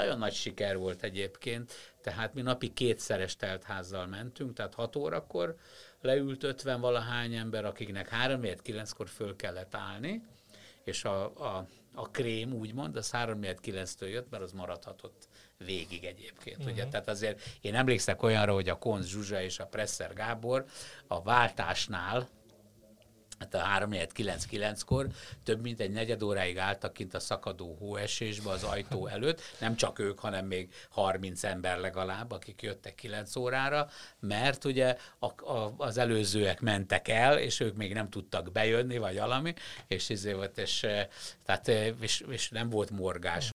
nagyon nagy siker volt egyébként, tehát mi napi kétszeres teltházzal mentünk, tehát 6 órakor leült 50 valahány ember, akiknek 3 9-kor föl kellett állni, és a, a, a krém úgymond, az 3 9-től jött, mert az maradhatott végig egyébként. Uh-huh. Ugye? Mhm. Tehát azért én emlékszek olyanra, hogy a Konz Zsuzsa és a Presser Gábor a váltásnál, hát a 3-9-9-kor több mint egy negyed óráig álltak kint a szakadó hóesésbe az ajtó előtt, nem csak ők, hanem még 30 ember legalább, akik jöttek 9 órára, mert ugye a, a, az előzőek mentek el, és ők még nem tudtak bejönni, vagy valami, és izé volt, és, tehát, és, és nem volt morgás.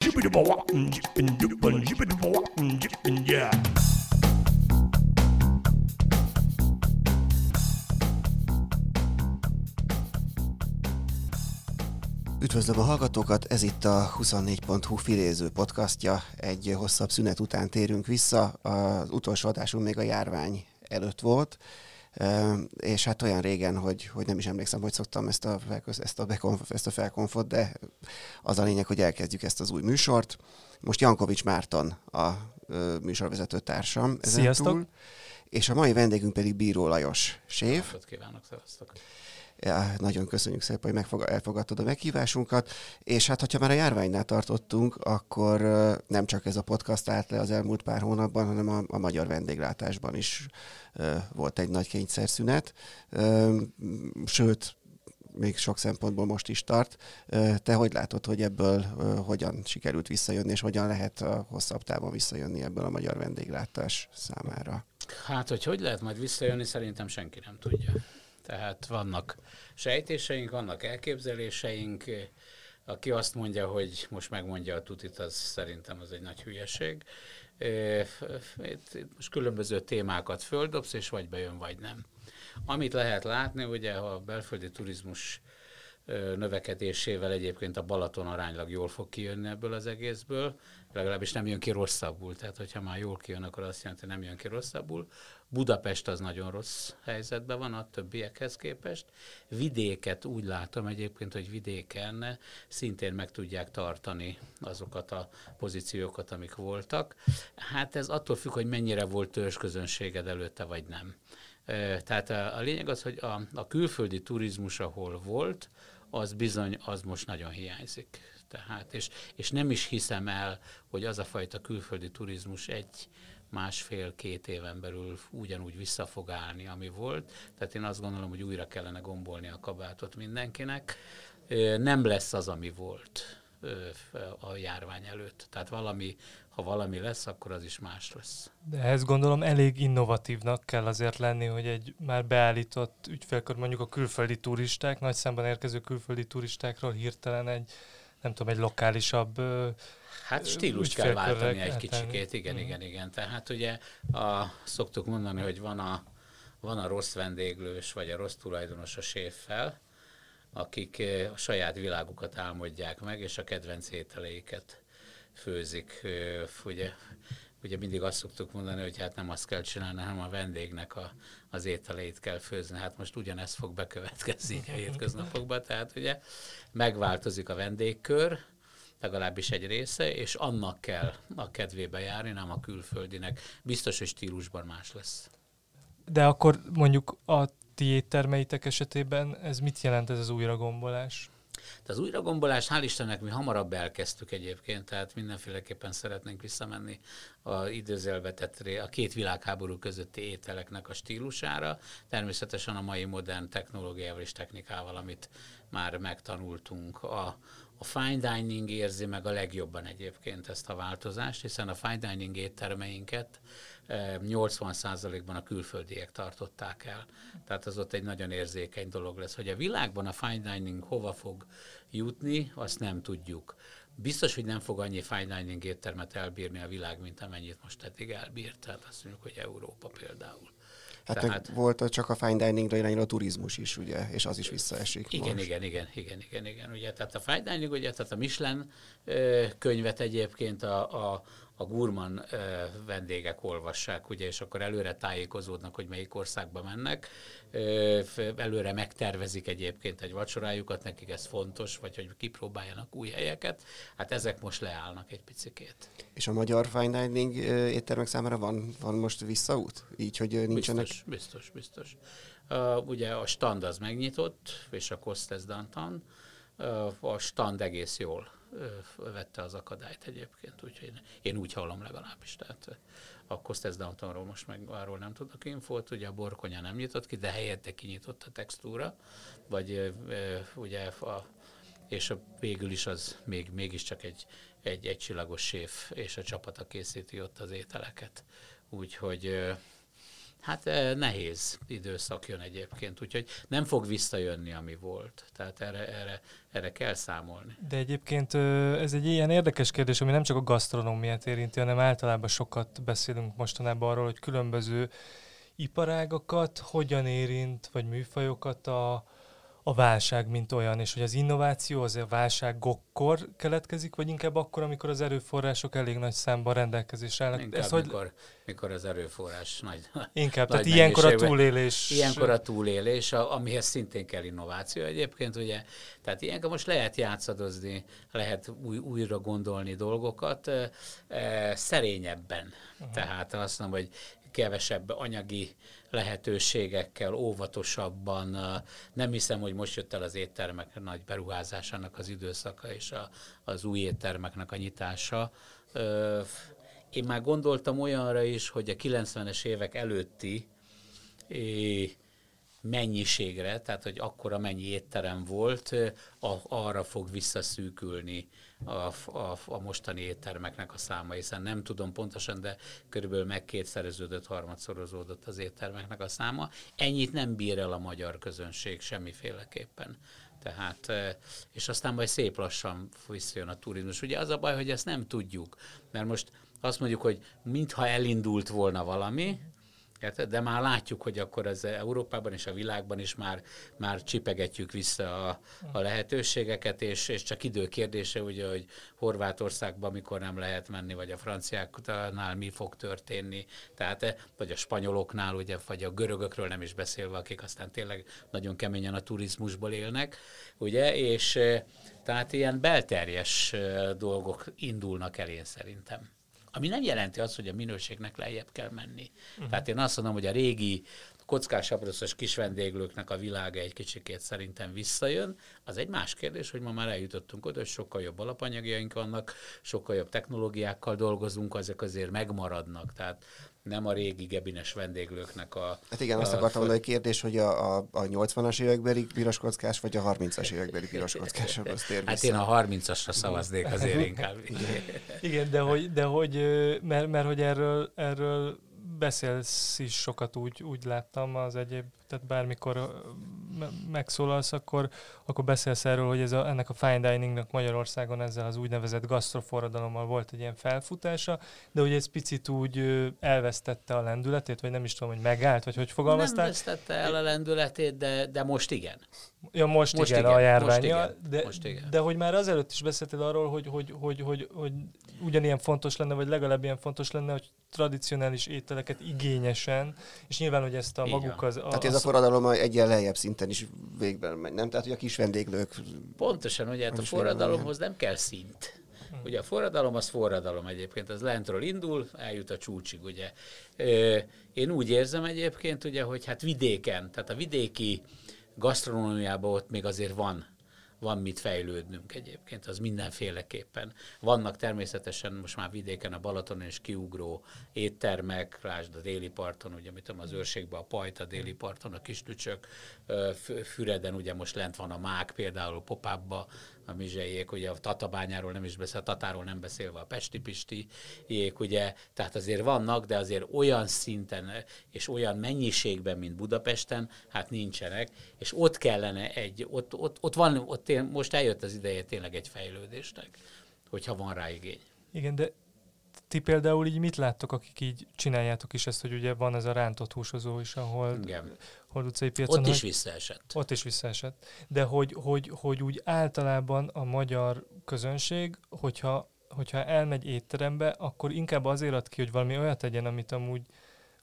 Üdvözlöm a hallgatókat, ez itt a 24.hu filéző podcastja. Egy hosszabb szünet után térünk vissza, az utolsó adásunk még a járvány előtt volt, és hát olyan régen, hogy, hogy nem is emlékszem, hogy szoktam ezt a, ezt a, ezt a felkonfot, de az a lényeg, hogy elkezdjük ezt az új műsort. Most Jankovics Márton a műsorvezető társam. Sziasztok! Túl, és a mai vendégünk pedig Bíró Lajos séf. Kívánok, szevasztok! Nagyon köszönjük szépen, hogy megfog, elfogadtad a meghívásunkat, és hát, hogyha már a járványnál tartottunk, akkor nem csak ez a podcast állt le az elmúlt pár hónapban, hanem a, a magyar vendéglátásban is volt egy nagy kényszerszünet, sőt, még sok szempontból most is tart. Te hogy látod, hogy ebből hogyan sikerült visszajönni, és hogyan lehet a hosszabb távon visszajönni ebből a magyar vendéglátás számára? Hát, hogy hogy lehet majd visszajönni, szerintem senki nem tudja. Tehát vannak sejtéseink, vannak elképzeléseink, aki azt mondja, hogy most megmondja a tutit, az szerintem az egy nagy hülyeség. Itt most különböző témákat földobsz, és vagy bejön, vagy nem. Amit lehet látni, ugye a belföldi turizmus növekedésével egyébként a Balaton aránylag jól fog kijönni ebből az egészből, legalábbis nem jön ki rosszabbul, tehát hogyha már jól kijön, akkor azt jelenti, hogy nem jön ki rosszabbul. Budapest az nagyon rossz helyzetben van a többiekhez képest. Vidéket úgy látom egyébként, hogy vidéken szintén meg tudják tartani azokat a pozíciókat, amik voltak. Hát ez attól függ, hogy mennyire volt törzsközönséged előtte, vagy nem. Tehát a, a lényeg az, hogy a, a külföldi turizmus, ahol volt, az bizony, az most nagyon hiányzik. Tehát, és, és nem is hiszem el, hogy az a fajta külföldi turizmus egy, másfél-két éven belül ugyanúgy vissza fog állni, ami volt. Tehát én azt gondolom, hogy újra kellene gombolni a kabátot mindenkinek. Nem lesz az, ami volt a járvány előtt. Tehát valami, ha valami lesz, akkor az is más lesz. De ehhez gondolom elég innovatívnak kell azért lenni, hogy egy már beállított ügyfélkör, mondjuk a külföldi turisták, nagy számban érkező külföldi turistákról hirtelen egy, nem tudom, egy lokálisabb Hát stílust kell váltani egy kicsikét, igen, igen, igen. Tehát ugye a, szoktuk mondani, hogy van a, van a rossz vendéglős, vagy a rossz tulajdonos a séffel, akik a saját világukat álmodják meg, és a kedvenc ételeiket főzik. Ugye, ugye mindig azt szoktuk mondani, hogy hát nem azt kell csinálni, hanem a vendégnek a, az ételeit kell főzni. Hát most ugyanezt fog bekövetkezni a hétköznapokban, tehát ugye megváltozik a vendégkör, legalábbis egy része, és annak kell a kedvébe járni, nem a külföldinek. Biztos, hogy stílusban más lesz. De akkor mondjuk a ti éttermeitek esetében ez mit jelent ez az újragombolás? De az újragombolás, hál' Istennek mi hamarabb elkezdtük egyébként, tehát mindenféleképpen szeretnénk visszamenni a időzelvetett a két világháború közötti ételeknek a stílusára, természetesen a mai modern technológiával és technikával, amit már megtanultunk. A, a fine dining érzi meg a legjobban egyébként ezt a változást, hiszen a fine dining éttermeinket 80%-ban a külföldiek tartották el. Tehát az ott egy nagyon érzékeny dolog lesz. Hogy a világban a fine dining hova fog jutni, azt nem tudjuk. Biztos, hogy nem fog annyi fine dining éttermet elbírni a világ, mint amennyit most eddig elbírt. Tehát azt mondjuk, hogy Európa például. Hát Tehát, volt csak a fine diningra irányuló turizmus is, ugye, és az is visszaesik Igen, most. igen, igen, igen, igen, igen, ugye, tehát a fine dining, ugye, tehát a Michelin könyvet egyébként a, a, a gurman vendégek olvassák, ugye, és akkor előre tájékozódnak, hogy melyik országba mennek, előre megtervezik egyébként egy vacsorájukat, nekik ez fontos, vagy hogy kipróbáljanak új helyeket, hát ezek most leállnak egy picikét. És a magyar fine dining éttermek számára van, van most visszaút? Így, hogy nincsenek... Biztos, biztos, biztos. Uh, ugye a stand az megnyitott, és a Costes Dantan, uh, a stand egész jól vette az akadályt egyébként, úgyhogy én, én úgy hallom legalábbis. Tehát a Costes Downtonról most meg arról nem tudok infót, ugye a borkonya nem nyitott ki, de helyette kinyitott a textúra, vagy ugye a, és a, végül is az még, mégiscsak egy, egy, egy csillagos séf, és a csapata készíti ott az ételeket. Úgyhogy Hát eh, nehéz időszak jön egyébként, úgyhogy nem fog visszajönni, ami volt. Tehát erre, erre, erre kell számolni. De egyébként ez egy ilyen érdekes kérdés, ami nem csak a gasztronómiát érinti, hanem általában sokat beszélünk mostanában arról, hogy különböző iparágakat hogyan érint, vagy műfajokat a, a válság, mint olyan, és hogy az innováció az a válságokkor keletkezik, vagy inkább akkor, amikor az erőforrások elég nagy számban rendelkezésre állnak. Inkább Ez, hogy... mikor, mikor az erőforrás nagy Inkább, nagy tehát ilyenkor a túlélés. Ilyenkor a túlélés, amihez szintén kell innováció egyébként, ugye, tehát ilyenkor most lehet játszadozni, lehet új, újra gondolni dolgokat, e, szerényebben. Uh-huh. Tehát azt mondom, hogy kevesebb anyagi lehetőségekkel, óvatosabban. Nem hiszem, hogy most jött el az éttermek nagy beruházásának az időszaka és a, az új éttermeknek a nyitása. Én már gondoltam olyanra is, hogy a 90-es évek előtti mennyiségre, tehát hogy akkora mennyi étterem volt, arra fog visszaszűkülni a, a, a mostani éttermeknek a száma, hiszen nem tudom pontosan, de körülbelül meg kétszereződött, harmadszorozódott az éttermeknek a száma. Ennyit nem bír el a magyar közönség semmiféleképpen. Tehát, és aztán majd szép lassan visszajön a turizmus. Ugye az a baj, hogy ezt nem tudjuk, mert most azt mondjuk, hogy mintha elindult volna valami, Érted? De már látjuk, hogy akkor az Európában és a világban is már, már csipegetjük vissza a, a lehetőségeket, és, és csak idő kérdése, ugye, hogy Horvátországban mikor nem lehet menni, vagy a franciáknál mi fog történni, tehát, vagy a spanyoloknál, ugye, vagy a görögökről nem is beszélve, akik aztán tényleg nagyon keményen a turizmusból élnek, ugye, és tehát ilyen belterjes dolgok indulnak el én szerintem. Ami nem jelenti azt, hogy a minőségnek lejjebb kell menni. Uh-huh. Tehát én azt mondom, hogy a régi kockás abroszos kis vendéglőknek a világa egy kicsikét szerintem visszajön. Az egy más kérdés, hogy ma már eljutottunk oda, hogy sokkal jobb alapanyagjaink vannak, sokkal jobb technológiákkal dolgozunk, ezek azért megmaradnak. Tehát nem a régi gebines vendéglőknek a... Hát igen, a, azt akartam mondani, hogy kérdés, hogy a, a, a 80-as évekbeli piros kockás, vagy a 30-as évekbeli piros kockás tér Hát én a 30-asra szavaznék azért inkább. igen, de hogy, de hogy mert, mert hogy erről, erről beszélsz is sokat, úgy, úgy láttam az egyéb, tehát bármikor megszólalsz, akkor, akkor beszélsz erről, hogy ez a, ennek a fine diningnak Magyarországon ezzel az úgynevezett gasztroforradalommal volt egy ilyen felfutása, de hogy ez picit úgy elvesztette a lendületét, vagy nem is tudom, hogy megállt, vagy hogy fogalmaztál? Nem vesztette el a lendületét, de, de most igen. Ja, most, most igen, igen, a járvány. Most igen, de, most igen. de hogy már azelőtt is beszéltél arról, hogy, hogy, hogy, hogy, hogy ugyanilyen fontos lenne, vagy legalább ilyen fontos lenne, hogy tradicionális ételeket igényesen, és nyilván, hogy ezt a maguk az... A, Tehát ez a forradalom egy ilyen lejjebb szinten is végben megy, nem? Tehát, hogy a kis vendéglők... Pontosan, ugye hát a forradalomhoz nem kell szint. Ugye a forradalom az forradalom egyébként, az lentről indul, eljut a csúcsig, ugye. Én úgy érzem egyébként, ugye, hogy hát vidéken, tehát a vidéki gasztronómiában ott még azért van van mit fejlődnünk egyébként, az mindenféleképpen. Vannak természetesen most már vidéken a Balaton és kiugró éttermek, lásd a déli parton, ugye, mit tudom, az őrségben a pajta, a déli parton a tücsök, Füreden ugye most lent van a mák, például Popábba, a mizsejék, ugye a Tatabányáról nem is beszél, a Tatáról nem beszélve a Pesti Pisti jék, ugye, tehát azért vannak, de azért olyan szinten és olyan mennyiségben, mint Budapesten, hát nincsenek, és ott kellene egy, ott, ott, ott van, ott most eljött az ideje tényleg egy fejlődésnek, hogyha van rá igény. Igen, de ti például így mit láttok, akik így csináljátok is ezt, hogy ugye van ez a rántott húsozó is, ahol Igen. Hol utcai piacon. Ott is visszaesett. Ott is visszaesett. De hogy, hogy, hogy úgy általában a magyar közönség, hogyha hogyha elmegy étterembe, akkor inkább azért ad ki, hogy valami olyat tegyen, amit amúgy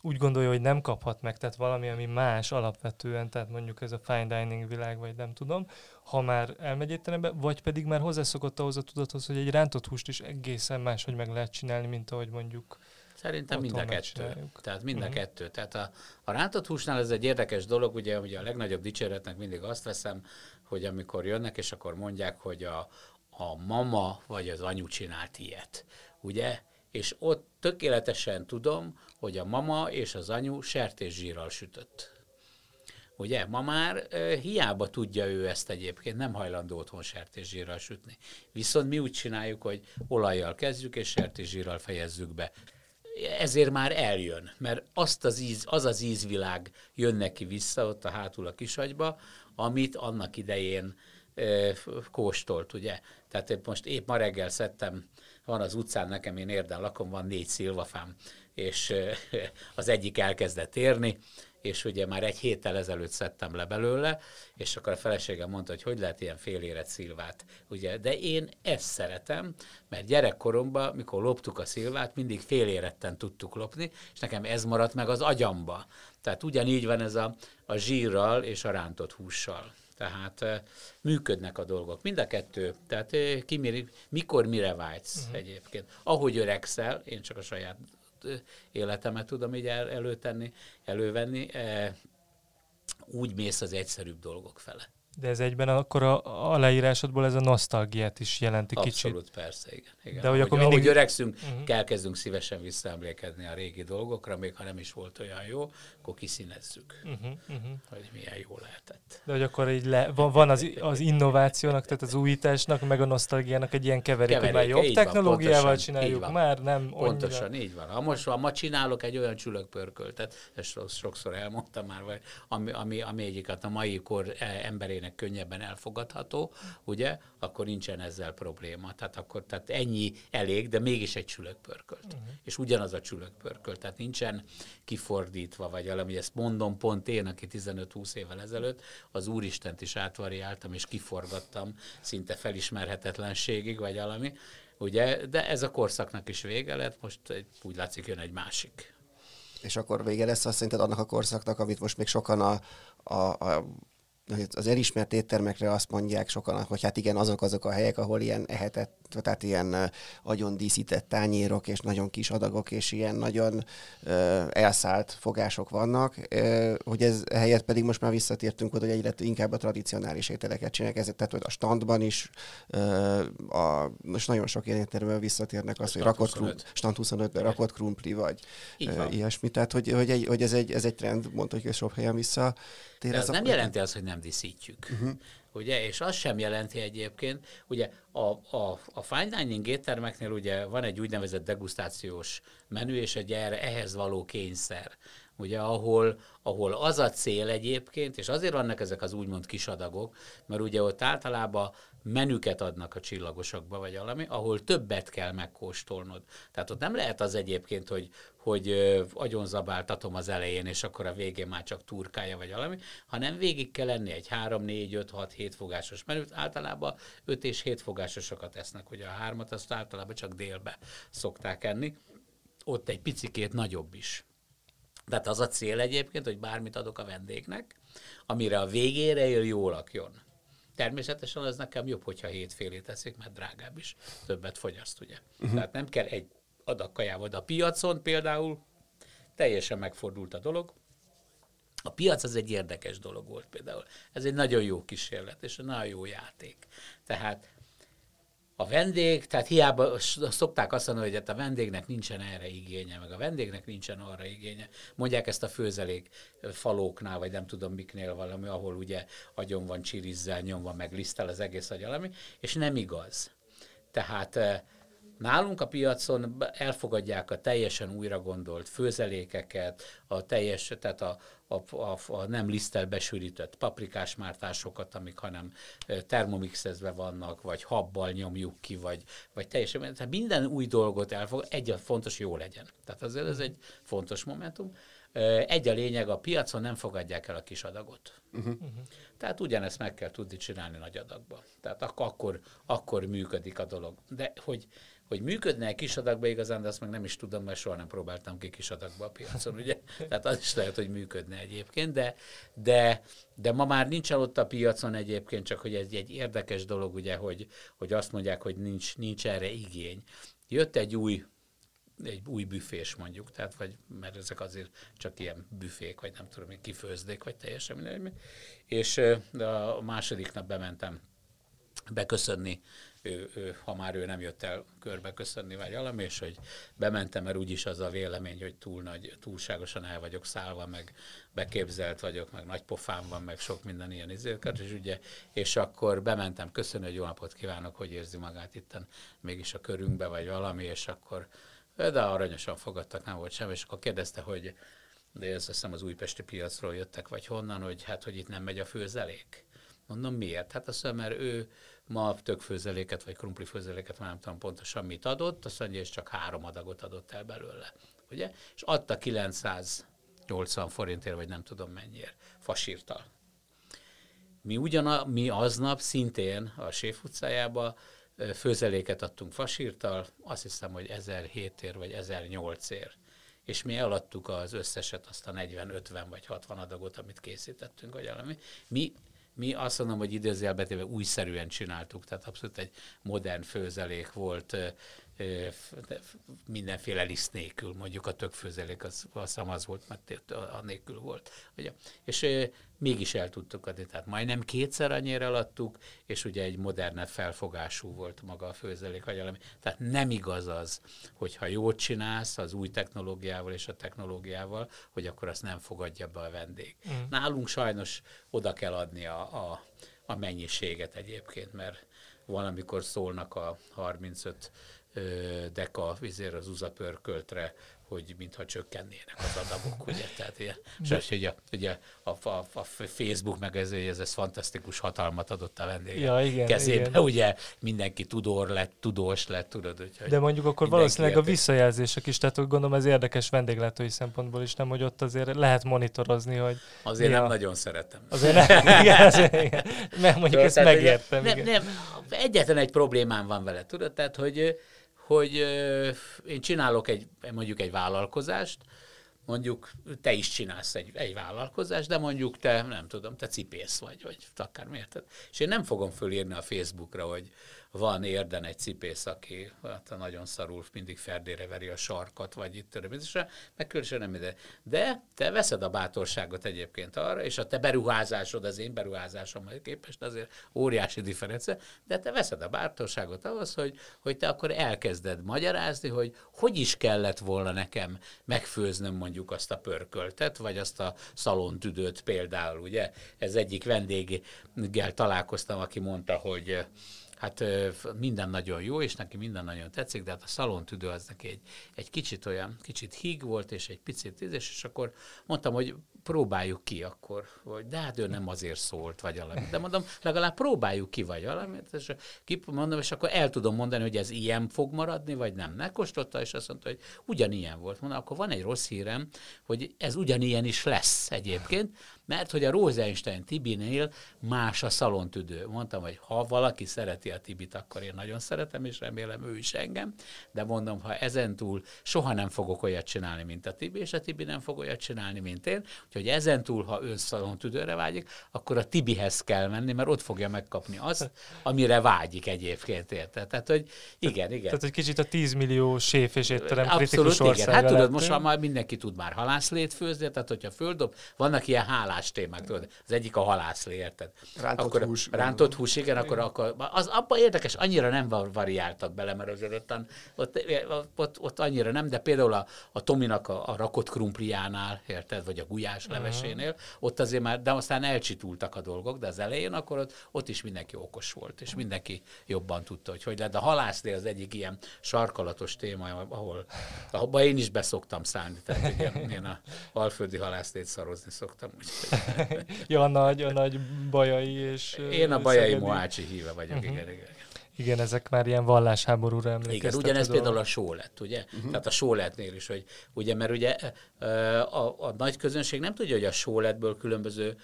úgy gondolja, hogy nem kaphat meg, tehát valami, ami más alapvetően, tehát mondjuk ez a fine dining világ, vagy nem tudom, ha már elmegy étterembe, vagy pedig már hozzászokott ahhoz a tudathoz, hogy egy rántott húst is egészen más, hogy meg lehet csinálni, mint ahogy mondjuk Szerintem mind a kettő. Tehát mind a uh-huh. kettő. Tehát a, a rántott húsnál ez egy érdekes dolog, ugye, ugye a legnagyobb dicséretnek mindig azt veszem, hogy amikor jönnek, és akkor mondják, hogy a, a mama vagy az anyu csinált ilyet. Ugye? És ott tökéletesen tudom, hogy a mama és az anyu sertészsírral sütött. Ugye? Ma már e, hiába tudja ő ezt egyébként, nem hajlandó otthon sertészsírral sütni. Viszont mi úgy csináljuk, hogy olajjal kezdjük, és sertészsírral fejezzük be. Ezért már eljön, mert azt az íz, az az ízvilág jön neki vissza ott a hátul a kisagyba, amit annak idején e, kóstolt, ugye? Tehát én most épp ma reggel szedtem, van az utcán nekem, én érden lakom, van négy szilvafám, és az egyik elkezdett érni, és ugye már egy héttel ezelőtt szedtem le belőle, és akkor a feleségem mondta, hogy hogy lehet ilyen féléret szilvát, ugye, de én ezt szeretem, mert gyerekkoromban, mikor loptuk a szilvát, mindig féléretten tudtuk lopni, és nekem ez maradt meg az agyamba. Tehát ugyanígy van ez a, a zsírral és a rántott hússal. Tehát működnek a dolgok. Mind a kettő. Tehát ki, mikor mire vágysz uh-huh. egyébként. Ahogy öregszel, én csak a saját életemet tudom így el, előtenni, elővenni, úgy mész az egyszerűbb dolgok fele. De ez egyben akkor a, a leírásodból ez a nosztalgiát is jelenti Abszolút, kicsit. Abszolút, persze, igen. igen. De hogy akkor mindig... ahogy öregszünk, uh-huh. elkezdünk szívesen visszaemlékezni a régi dolgokra, még ha nem is volt olyan jó, akkor kiszínezzük, uh-huh, uh-huh. hogy milyen jó lehetett. De hogy akkor így le, van, van az, az innovációnak, tehát az újításnak, meg a nosztalgiának egy ilyen keverék, hogy már jobb technológiával van, csináljuk, már nem Pontosan, annyira. így van. Ha most ha ma csinálok egy olyan csülökpörköltet, ezt sokszor elmondtam már, vagy, ami, ami, ami egyiket a mai kor eh, emberének könnyebben elfogadható, ugye, akkor nincsen ezzel probléma. Tehát akkor tehát ennyi elég, de mégis egy csülökpörkölt. Uh-huh. És ugyanaz a csülökpörkölt. Tehát nincsen kifordítva, vagy valami, ezt mondom pont én, aki 15-20 évvel ezelőtt az Úristent is átvariáltam, és kiforgattam szinte felismerhetetlenségig, vagy valami, ugye, de ez a korszaknak is vége lett, most úgy látszik jön egy másik. És akkor vége lesz azt szerinted annak a korszaknak, amit most még sokan a, a, a az elismert éttermekre azt mondják sokan, hogy hát igen, azok azok a helyek, ahol ilyen ehetett, tehát ilyen agyon díszített tányérok, és nagyon kis adagok, és ilyen nagyon elszállt fogások vannak, hogy ez helyett pedig most már visszatértünk oda, hogy egyre inkább a tradicionális ételeket csinálják, ezért, tehát hogy a standban is, a, most nagyon sok ilyen éttermben visszatérnek az, hogy rakott krumpli, stand 25-ben rakott krumpli, vagy ilyesmi, tehát hogy, hogy, egy, hogy ez, egy, ez egy trend, mondta, hogy sok helyen vissza tér. Ez, ez nem jelenti azt, hogy nem díszítjük. Uh-huh. Ugye, és az sem jelenti egyébként, ugye a, a, a fine dining éttermeknél ugye van egy úgynevezett degustációs menü, és egy erre, ehhez való kényszer ugye, ahol, ahol az a cél egyébként, és azért vannak ezek az úgymond kisadagok, mert ugye ott általában menüket adnak a csillagosokba, vagy valami, ahol többet kell megkóstolnod. Tehát ott nem lehet az egyébként, hogy, hogy agyonzabáltatom az elején, és akkor a végén már csak turkája, vagy valami, hanem végig kell lenni egy 3, 4, 5, 6, 7 fogásos menüt. Általában 5 és 7 fogásosokat esznek, ugye a hármat azt általában csak délbe szokták enni. Ott egy picikét nagyobb is. Tehát az a cél egyébként, hogy bármit adok a vendégnek, amire a végére él, jól lakjon. Természetesen az nekem jobb, hogyha hétfélé teszik, mert drágább is, többet fogyaszt, ugye. Uh-huh. Tehát nem kell egy adag kajával, de a piacon például teljesen megfordult a dolog. A piac az egy érdekes dolog volt például. Ez egy nagyon jó kísérlet, és egy nagyon jó játék. Tehát a vendég, tehát hiába szokták azt mondani, hogy hát a vendégnek nincsen erre igénye, meg a vendégnek nincsen arra igénye. Mondják ezt a főzelék falóknál, vagy nem tudom miknél valami, ahol ugye agyon van csirizzel nyomva, meg lisztel az egész agyalami, és nem igaz. Tehát Nálunk a piacon elfogadják a teljesen újra gondolt főzelékeket, a teljes, tehát a, a, a, a nem lisztel besűrített paprikás mártásokat, amik hanem termomixezve vannak, vagy habbal nyomjuk ki, vagy, vagy teljesen, tehát minden új dolgot elfogad, egy a fontos, jó legyen. Tehát azért ez egy fontos momentum. Egy a lényeg, a piacon nem fogadják el a kis adagot. Uh-huh. Uh-huh. Tehát ugyanezt meg kell tudni csinálni nagy adagba. Tehát ak- akkor, akkor működik a dolog. De hogy hogy működne kis adagba igazán, de azt meg nem is tudom, mert soha nem próbáltam ki kis adagba a piacon, ugye? Tehát az is lehet, hogy működne egyébként, de, de, de ma már nincs ott a piacon egyébként, csak hogy ez egy érdekes dolog, ugye, hogy, hogy azt mondják, hogy nincs, nincs erre igény. Jött egy új egy új büfés mondjuk, tehát vagy, mert ezek azért csak ilyen büfék, vagy nem tudom, kifőzdék, vagy teljesen minden. És a második nap bementem beköszönni, ő, ő, ha már ő nem jött el körbe köszönni, vagy valami, és hogy bementem, mert úgyis az a vélemény, hogy túl nagy, túlságosan el vagyok szállva, meg beképzelt vagyok, meg nagy pofám van, meg sok minden ilyen izéket, és ugye, és akkor bementem köszönni, hogy jó napot kívánok, hogy érzi magát itten mégis a körünkbe, vagy valami, és akkor de aranyosan fogadtak, nem volt semmi, és akkor kérdezte, hogy de ez azt hiszem az újpesti piacról jöttek, vagy honnan, hogy hát, hogy itt nem megy a főzelék. Mondom, miért? Hát azt mondja, mert ő ma tök főzeléket, vagy krumpli főzeléket, már nem tudom pontosan mit adott, azt mondja, és csak három adagot adott el belőle. Ugye? És adta 980 forintért, vagy nem tudom mennyiért, fasírtal. Mi ugyan, mi aznap szintén a Séf utcájába főzeléket adtunk fasírtal, azt hiszem, hogy 1007 ér vagy 1008 ér. És mi eladtuk az összeset, azt a 40, 50 vagy 60 adagot, amit készítettünk, vagy valami. Mi mi azt mondom, hogy idézőjelbetéve újszerűen csináltuk, tehát abszolút egy modern főzelék volt, mindenféle liszt nélkül, mondjuk a tökfőzelék az, az, az volt, mert a nélkül volt. Ugye? És mégis el tudtuk adni, tehát majdnem kétszer annyira eladtuk, és ugye egy modernebb felfogású volt maga a főzelék, vagy valami. Tehát nem igaz az, hogy ha jót csinálsz az új technológiával és a technológiával, hogy akkor azt nem fogadja be a vendég. Mm. Nálunk sajnos oda kell adni a, a, a mennyiséget egyébként, mert valamikor szólnak a 35 deka vizér az uzapörköltre, hogy mintha csökkennének az adagok, ugye? Tehát ilyen, és ugye, ugye a, a, a, Facebook meg ez, ez, ez fantasztikus hatalmat adott a vendég ja, igen, kezébe, igen. ugye mindenki tudor lett, tudós lett, tudod, úgyhogy De mondjuk akkor valószínűleg érte. a visszajelzések is, tehát gondolom ez érdekes vendéglátói szempontból is, nem, hogy ott azért lehet monitorozni, hogy... Azért nem a... nagyon szeretem. Azért nem, igen, azért, igen. Mert mondjuk tudod, ezt megértem. Nem, nem, egyetlen egy problémám van vele, tudod, tehát hogy hogy én csinálok egy, mondjuk egy vállalkozást, mondjuk te is csinálsz egy, egy vállalkozást, de mondjuk te, nem tudom, te cipész vagy, vagy akár miért. És én nem fogom fölírni a Facebookra, hogy van érden egy cipész, aki hát nagyon szarul mindig ferdére veri a sarkat, vagy itt törömítésre, meg különösen nem ide. De te veszed a bátorságot egyébként arra, és a te beruházásod az én beruházásommal képest azért óriási differencia, de te veszed a bátorságot ahhoz, hogy, hogy te akkor elkezded magyarázni, hogy hogy is kellett volna nekem megfőznöm mondjuk azt a pörköltet, vagy azt a szalontüdőt például, ugye? Ez egyik vendéggel találkoztam, aki mondta, hogy hát minden nagyon jó, és neki minden nagyon tetszik, de hát a szalontüdő az neki egy, egy kicsit olyan, kicsit híg volt, és egy picit tízes, és akkor mondtam, hogy próbáljuk ki akkor, vagy de hát ő nem azért szólt, vagy valami. De mondom, legalább próbáljuk ki, vagy valamit, és mondom, és akkor el tudom mondani, hogy ez ilyen fog maradni, vagy nem. Megkóstolta, és azt mondta, hogy ugyanilyen volt. Mondom, akkor van egy rossz hírem, hogy ez ugyanilyen is lesz egyébként, mert hogy a Rosenstein Tibinél más a szalontüdő. Mondtam, hogy ha valaki szereti a Tibit, akkor én nagyon szeretem, és remélem ő is engem, de mondom, ha ezentúl soha nem fogok olyat csinálni, mint a Tibi, és a Tibi nem fog olyat csinálni, mint én, úgyhogy ezentúl, ha ön szalontüdőre vágyik, akkor a Tibihez kell menni, mert ott fogja megkapni azt, amire vágyik egyébként, érted? Tehát, hogy igen, igen. Tehát, hogy kicsit a 10 millió séf és étterem kritikus Abszolút, igen. Hát tudod, most már mindenki tud már halászlét főzni, tehát hogyha földob, vannak ilyen hálás más témák, tudod. Az egyik a halászlé, érted? Rántott akkor, hús. Rántott hús, igen, akkor, akkor az abban érdekes, annyira nem variáltak bele, mert azért ott, ott, ott, ott annyira nem, de például a, a Tominak a, a rakott krumpliánál, érted, vagy a gulyás levesénél, uh-huh. ott azért már, de aztán elcsitultak a dolgok, de az elején akkor ott, ott is mindenki okos volt, és mindenki jobban tudta, hogy hogy lehet. A halászlé az egyik ilyen sarkalatos téma, ahol, ahol én is beszoktam szállni, tehát ugye, én a alföldi halászlét szarozni szoktam. Úgyhogy ja, a nagy, a nagy bajai és... Én a bajai szegedi. Moácsi híve vagyok, uh-huh. igen, igen. Igen, ezek már ilyen vallásháborúra emlékeztető. Igen, ugyanez például a só lett, ugye? Uh-huh. Tehát a só lettnél is, hogy ugye, mert ugye a, a nagy közönség nem tudja, hogy a só lettből különböző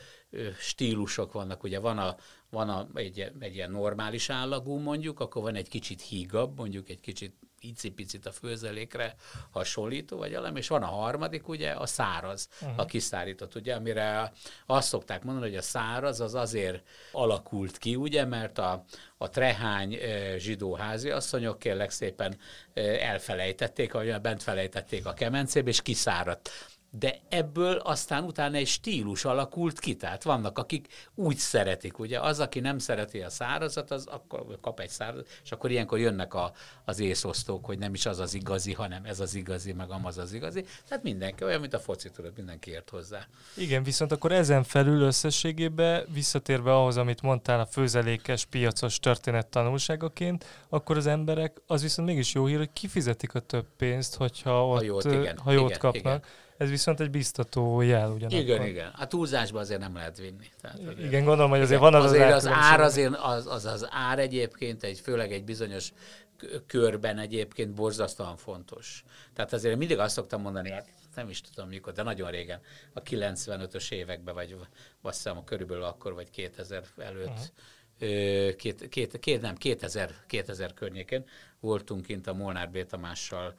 stílusok vannak. Ugye van a, van a, egy, egy ilyen normális állagú mondjuk, akkor van egy kicsit hígabb, mondjuk egy kicsit icipicit a főzelékre hasonlító, vagy valami, és van a harmadik, ugye, a száraz, uh-huh. a kiszárított, ugye, amire azt szokták mondani, hogy a száraz az azért alakult ki, ugye, mert a, a trehány zsidó háziasszonyok kérlek szépen elfelejtették, vagy bent felejtették a kemencébe, és kiszáradt de ebből aztán utána egy stílus alakult ki, tehát vannak, akik úgy szeretik, ugye, az, aki nem szereti a szárazat, az akkor kap egy szárazat, és akkor ilyenkor jönnek a, az észosztók, hogy nem is az az igazi, hanem ez az igazi, meg amaz az igazi, tehát mindenki, olyan, mint a foci, tudod, mindenki ért hozzá. Igen, viszont akkor ezen felül összességében, visszatérve ahhoz, amit mondtál a főzelékes, piacos történet tanulságaként, akkor az emberek, az viszont mégis jó hír, hogy kifizetik a több pénzt, hogyha ott, ha jót, igen, ha jót igen, kapnak. Igen ez viszont egy biztató jel ugyanakkor. Igen, igen. A túlzásba azért nem lehet vinni. Tehát azért, igen, gondolom, hogy azért igen, van az azért az, az ár, azért az, az, az ár egyébként, egy, főleg egy bizonyos körben egyébként borzasztóan fontos. Tehát azért mindig azt szoktam mondani, hát nem is tudom mikor, de nagyon régen, a 95-ös években, vagy azt hiszem körülbelül akkor, vagy 2000 előtt, uh-huh. két, két, két, nem, 2000, 2000 környékén voltunk kint a Molnár B. Tamással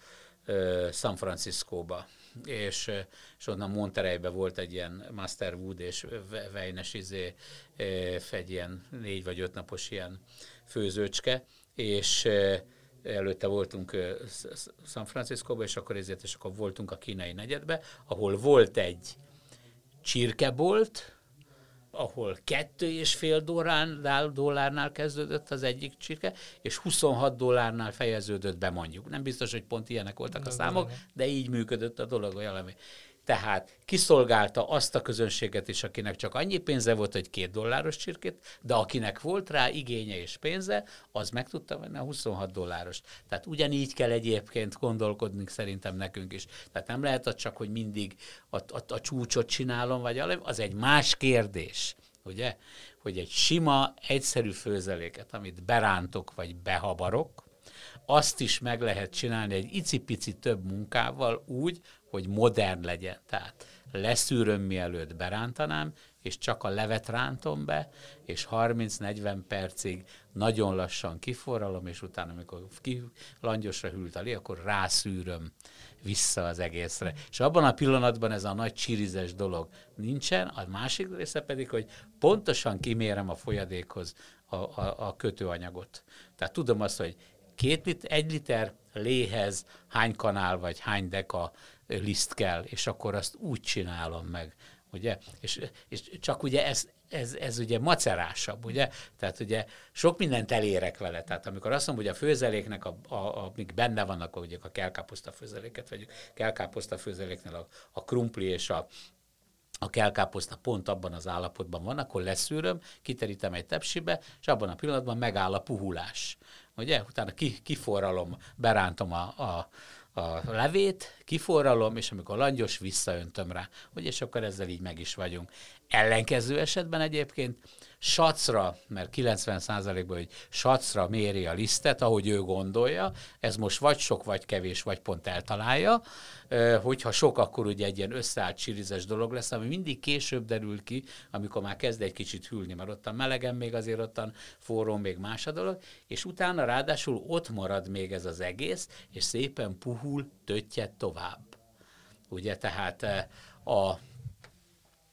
San Franciscóba, és, és onnan Montereybe volt egy ilyen Master Wood és Vejnes izé, egy ilyen négy vagy öt napos ilyen főzőcske, és előtte voltunk San Franciscóba, és akkor ezért, és akkor voltunk a kínai negyedbe, ahol volt egy csirkebolt, ahol kettő és fél dollárnál, dollárnál kezdődött az egyik csirke, és 26 dollárnál fejeződött be mondjuk. Nem biztos, hogy pont ilyenek voltak a számok, de így működött a dolog, valami. Tehát kiszolgálta azt a közönséget is, akinek csak annyi pénze volt, hogy két dolláros csirkét, de akinek volt rá igénye és pénze, az meg tudta venni a 26 dolláros. Tehát ugyanígy kell egyébként gondolkodni szerintem nekünk is. Tehát nem lehet az csak, hogy mindig a, a, a csúcsot csinálom, vagy az egy más kérdés, ugye? Hogy egy sima, egyszerű főzeléket, amit berántok, vagy behabarok, azt is meg lehet csinálni egy icipici több munkával úgy, hogy modern legyen. Tehát leszűröm, mielőtt berántanám, és csak a levet rántom be, és 30-40 percig nagyon lassan kiforralom, és utána, amikor ki, langyosra hűlt a lé, akkor rászűröm vissza az egészre. És abban a pillanatban ez a nagy csirizes dolog nincsen, a másik része pedig, hogy pontosan kimérem a folyadékhoz a, a, a kötőanyagot. Tehát tudom azt, hogy két lit, egy liter léhez hány kanál vagy hány deka liszt kell, és akkor azt úgy csinálom meg, ugye? És, és csak ugye ez, ez, ez ugye macerásabb, ugye? Tehát ugye sok mindent elérek vele. Tehát amikor azt mondom, hogy a főzeléknek, a, a, a, amik benne vannak, ugye a kelkáposzta főzeléket, vagy kelkáposzta főzeléknél a, a krumpli és a, a kelkáposzta pont abban az állapotban van, akkor leszűröm, kiterítem egy tepsibe, és abban a pillanatban megáll a puhulás. Ugye? Utána ki, kiforralom, berántom a, a, a levét, kiforralom, és amikor langyos, visszaöntöm rá. Ugye, és akkor ezzel így meg is vagyunk. Ellenkező esetben egyébként sacra, mert 90%-ban, hogy sacra méri a lisztet, ahogy ő gondolja, ez most vagy sok, vagy kevés, vagy pont eltalálja, hogyha sok, akkor ugye egy ilyen összeállt csirizes dolog lesz, ami mindig később derül ki, amikor már kezd egy kicsit hűlni, mert ottan melegen még azért ottan forró, még más a dolog, és utána ráadásul ott marad még ez az egész, és szépen puhul, töttyet tovább. Ugye, tehát a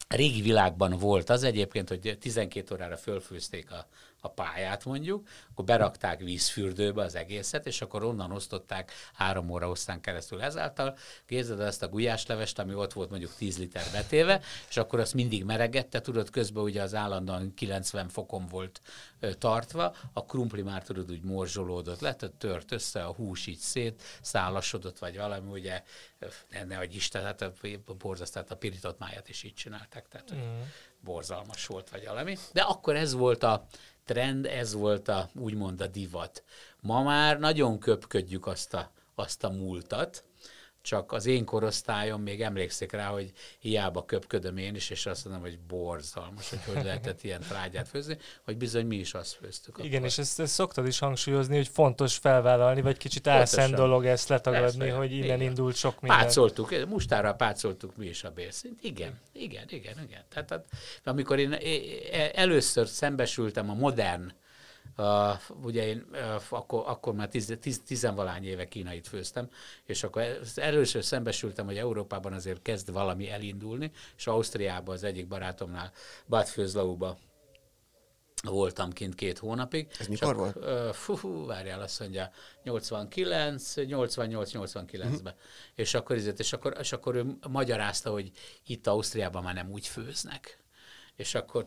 régi világban volt az egyébként, hogy 12 órára fölfőzték a, a pályát mondjuk, akkor berakták vízfürdőbe az egészet, és akkor onnan osztották három óra osztán keresztül ezáltal. Képzeld ezt a gulyáslevest, ami ott volt mondjuk 10 liter betéve, és akkor azt mindig meregette, tudod, közben ugye az állandóan 90 fokon volt ö, tartva, a krumpli már tudod úgy morzsolódott le, tehát tört össze, a hús így szét, szálasodott, vagy valami, ugye, ne vagy Isten, hát a borzasztát, a pirított máját is így csinálták, tehát mm. borzalmas volt, vagy valami. De akkor ez volt a trend, ez volt a, úgymond a divat. Ma már nagyon köpködjük azt a, azt a múltat, csak az én korosztályom még emlékszik rá, hogy hiába köpködöm én is, és azt mondom, hogy borzalmas, hogy hogy lehetett ilyen trágyát főzni, hogy bizony mi is azt főztük. Igen, akkor. és ezt, ezt szoktad is hangsúlyozni, hogy fontos felvállalni, vagy kicsit álszent dolog ezt letagadni, Persze, hogy innen igen. indult sok minden. Pácoltuk, mustára pácoltuk mi is a bérszint. Igen, igen, igen, igen. Tehát amikor én először szembesültem a modern Uh, ugye én uh, akkor, akkor már tiz, tiz, tizenvalány éve kínait főztem, és akkor először szembesültem, hogy Európában azért kezd valami elindulni, és Ausztriában az egyik barátomnál, Bad Főzlauba voltam kint két hónapig. Ez mikor csak, volt? Uh, fú, fú, várjál, azt mondja, 89, 88-89-ben. Uh-huh. És akkor, és, akkor, és akkor ő magyarázta, hogy itt Ausztriában már nem úgy főznek és akkor,